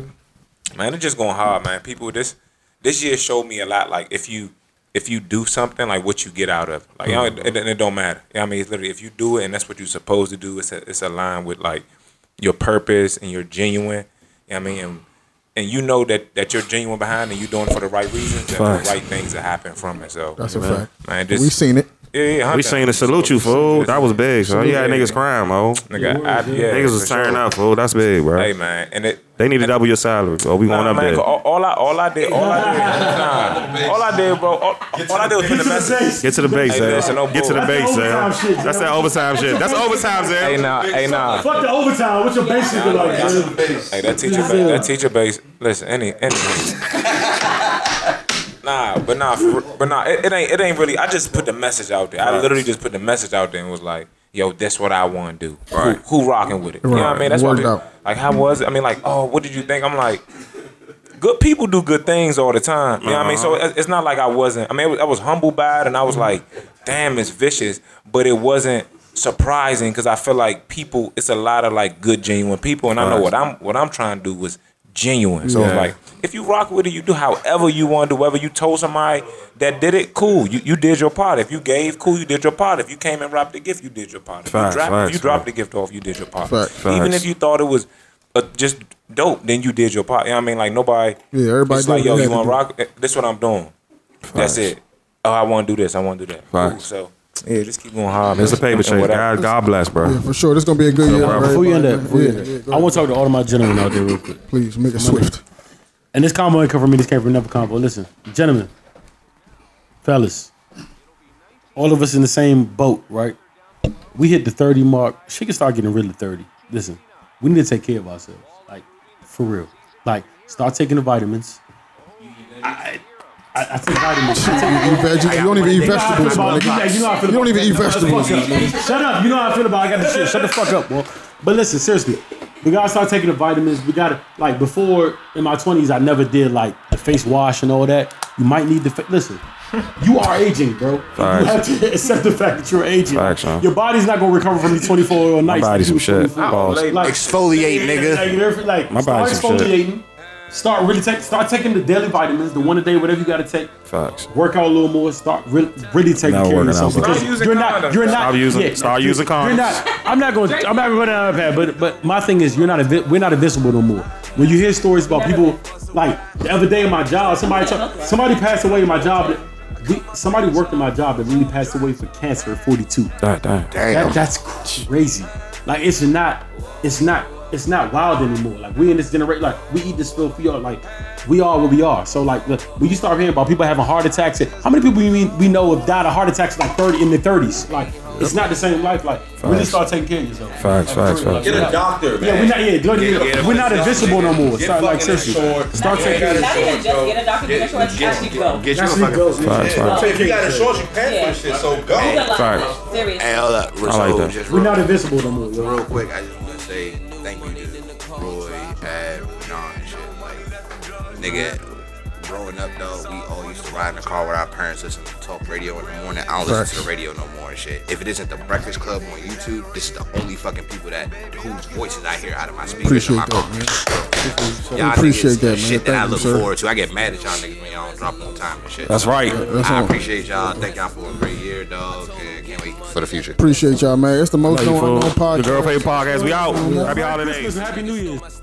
[SPEAKER 8] man, it's just going hard, man. People, this this year showed me a lot. Like if you if you do something, like what you get out of, it. like you know, it, it, it don't matter. You know I mean, it's literally if you do it and that's what you're supposed to do, it's a, it's aligned with like your purpose and you're genuine. You know what I mean, and and you know that that you're genuine behind and you're doing it for the right reasons,
[SPEAKER 1] Facts.
[SPEAKER 8] the right things that happen from it. So
[SPEAKER 2] That's a
[SPEAKER 8] man,
[SPEAKER 2] fact.
[SPEAKER 8] Man, just
[SPEAKER 2] We've seen it.
[SPEAKER 8] Yeah, yeah.
[SPEAKER 1] We seen to salute you, fool. That was big. So you had niggas crying, mo.
[SPEAKER 8] Nigga, I, yeah,
[SPEAKER 1] Niggas was
[SPEAKER 8] for
[SPEAKER 1] turning
[SPEAKER 8] sure.
[SPEAKER 1] up, fool. That's big, bro.
[SPEAKER 8] Hey man, and it.
[SPEAKER 1] They need to double your salary, or we going up
[SPEAKER 8] man,
[SPEAKER 1] there.
[SPEAKER 8] all, all I all I did all I did nah, all I did bro all, all I did was put the message.
[SPEAKER 1] Get to the base,
[SPEAKER 8] Hey,
[SPEAKER 1] Zay.
[SPEAKER 8] listen, no
[SPEAKER 1] Get to the base,
[SPEAKER 4] overtime
[SPEAKER 1] Zay.
[SPEAKER 4] shit,
[SPEAKER 1] That's that overtime shit. That's overtime,
[SPEAKER 8] Hey
[SPEAKER 1] Zay.
[SPEAKER 8] nah, hey nah.
[SPEAKER 4] Fuck the overtime. What's your basic like?
[SPEAKER 8] Hey, that teacher that teacher base. Listen, any, any. Nah, but nah, for, but nah. It, it ain't, it ain't really. I just put the message out there. I literally just put the message out there and was like, "Yo, that's what I want to do. Who, who rocking with it? You know what I mean? That's what.
[SPEAKER 2] Worked
[SPEAKER 8] I-
[SPEAKER 2] out.
[SPEAKER 8] Like, how was it? I mean, like, oh, what did you think? I'm like. Good people do good things all the time. You know what I mean? So it- it's not like I wasn't. I mean, it was, I was humble by it, and I was like, "Damn, it's vicious," but it wasn't surprising because I feel like people. It's a lot of like good, genuine people, and I know what I'm what I'm trying to do was genuine. So it's like if you rock with it, you do however you want to do. Whether you told somebody that did it, cool. You you did your part. If you gave, cool. You did your part. If you came and wrapped the gift, you did your part. If
[SPEAKER 1] Facts,
[SPEAKER 8] you dropped, if you dropped the gift off, you did your part.
[SPEAKER 2] Facts.
[SPEAKER 8] Even if you thought it was uh, just dope, then you did your part. You know what I mean? Like nobody.
[SPEAKER 2] Yeah, everybody
[SPEAKER 8] It's like yo, you want
[SPEAKER 2] to
[SPEAKER 8] rock? This what I'm doing. That's it. Oh, I want to do this. I want to do that. Cool. So yeah, just keep going hard. man.
[SPEAKER 1] It's a paper
[SPEAKER 8] And
[SPEAKER 1] chase. God, God bless, bro.
[SPEAKER 2] Yeah, for sure. This is gonna be a good year. for
[SPEAKER 4] Before you end
[SPEAKER 2] everybody,
[SPEAKER 4] that, before you end
[SPEAKER 2] Yeah, yeah,
[SPEAKER 4] I want to talk to all of my gentlemen out there real quick.
[SPEAKER 2] Please make it swift.
[SPEAKER 4] And this combo ain't come from me. This came from another combo. Listen, gentlemen, fellas, all of us in the same boat, right? We hit the thirty mark. She can start getting rid really thirty. Listen, we need to take care of ourselves, like for real. Like start taking the vitamins. I, I, I take vitamins. I take,
[SPEAKER 2] You, you don't even eat
[SPEAKER 4] you know how I feel
[SPEAKER 2] vegetables, my
[SPEAKER 4] about-
[SPEAKER 2] nigga.
[SPEAKER 4] you know how I feel
[SPEAKER 2] You don't even eat
[SPEAKER 4] Shut the fuck
[SPEAKER 2] vegetables.
[SPEAKER 4] Shut up. You know how I feel about I got the shit. Shut the fuck up, boy. But listen, seriously. We gotta start taking the vitamins. We gotta like before in my twenties, I never did like the face wash and all that. You might need the fa- listen. You are aging, bro. You have to accept the fact that you're aging.
[SPEAKER 1] Facts, son.
[SPEAKER 4] Your body's not gonna recover from these 24 hour nights.
[SPEAKER 1] body
[SPEAKER 4] like
[SPEAKER 1] some
[SPEAKER 4] you
[SPEAKER 1] shit.
[SPEAKER 4] was 24.
[SPEAKER 1] Pause.
[SPEAKER 4] Like,
[SPEAKER 7] Exfoliate, nigga.
[SPEAKER 4] like, like, like,
[SPEAKER 1] My
[SPEAKER 4] start
[SPEAKER 1] body's some shit.
[SPEAKER 4] Exfoliating. Start really take. Start taking the daily vitamins, the one a day, whatever you gotta take.
[SPEAKER 1] Facts.
[SPEAKER 4] Work out a little more. Start really, really taking
[SPEAKER 1] Not
[SPEAKER 4] care of yourself
[SPEAKER 1] out, bro.
[SPEAKER 4] because
[SPEAKER 8] Start using
[SPEAKER 4] you're not. You're not.
[SPEAKER 1] Stop using-
[SPEAKER 4] yeah,
[SPEAKER 1] start
[SPEAKER 4] you're-
[SPEAKER 1] using
[SPEAKER 4] You're
[SPEAKER 1] condoms.
[SPEAKER 4] not. I'm not going. I'm not going to that. But but my thing is, you're not. Invi- we're not invincible no more. When you hear stories about people, like the other day in my job, somebody talk, somebody passed away in my job. That we, somebody worked in my job that really passed away for cancer at 42.
[SPEAKER 1] God damn.
[SPEAKER 4] That, that's crazy. Like it's not, it's not, it's not wild anymore. Like we in this generation, like we eat this filth. We are like, we are what we are. So like, look, when you start hearing about people having heart attacks, how many people we mean we know have died of heart attacks like 30 in their 30s? Like it's not the same life. Like really start taking care of yourself.
[SPEAKER 1] Facts,
[SPEAKER 4] Like,
[SPEAKER 1] facts, facts.
[SPEAKER 5] Get a doctor, man.
[SPEAKER 4] Yeah, we're not. Yeah, don't
[SPEAKER 5] Get- get
[SPEAKER 4] we're not
[SPEAKER 5] doctor.
[SPEAKER 4] invincible no more.
[SPEAKER 5] Get
[SPEAKER 4] Start like seriously.
[SPEAKER 5] insurance.
[SPEAKER 4] Start
[SPEAKER 5] Yeah,
[SPEAKER 4] taking.
[SPEAKER 5] get
[SPEAKER 6] Not even just get a doctor, get
[SPEAKER 5] Get-
[SPEAKER 6] insurance,
[SPEAKER 5] get-
[SPEAKER 6] actually go.
[SPEAKER 7] Get you a
[SPEAKER 4] Actually
[SPEAKER 7] fucking.
[SPEAKER 4] goes.
[SPEAKER 1] Facts, facts.
[SPEAKER 5] If you got insurance, you pay for shit, so go.
[SPEAKER 6] Good luck.
[SPEAKER 1] Facts.
[SPEAKER 6] Seriously.
[SPEAKER 7] Hey, hold up.
[SPEAKER 1] I like that.
[SPEAKER 4] We're not invincible no more.
[SPEAKER 7] Real quick, I just want to say thank you to Roy, Ab, John, and shit. Like, nigga, growing up though, we all used to ride in the car with our parents, listen to talk radio in the morning. I don't listen to the radio no more and shit. If it isn't the Breakfast Club on YouTube, this is the only fucking people that whose voices I hear out of my speakers in my
[SPEAKER 2] Appreciate
[SPEAKER 7] car.
[SPEAKER 2] that, man.
[SPEAKER 7] Y'all
[SPEAKER 2] appreciate
[SPEAKER 7] niggas,
[SPEAKER 2] that, man.
[SPEAKER 7] Shit that I
[SPEAKER 2] Thank you,
[SPEAKER 7] look
[SPEAKER 2] sir.
[SPEAKER 7] forward to. I get mad at y'all niggas when y'all don't drop on time and shit.
[SPEAKER 1] That's right.
[SPEAKER 2] That's
[SPEAKER 7] I
[SPEAKER 2] all.
[SPEAKER 7] appreciate y'all. Thank y'all for a great year, dog. And can't wait for the future.
[SPEAKER 2] Appreciate y'all, man. It's the most
[SPEAKER 1] Love
[SPEAKER 2] going
[SPEAKER 1] fool.
[SPEAKER 2] on
[SPEAKER 1] The Girl
[SPEAKER 2] podcast.
[SPEAKER 1] Paper Podcast. We out. Happy holidays.
[SPEAKER 4] Happy New Year's.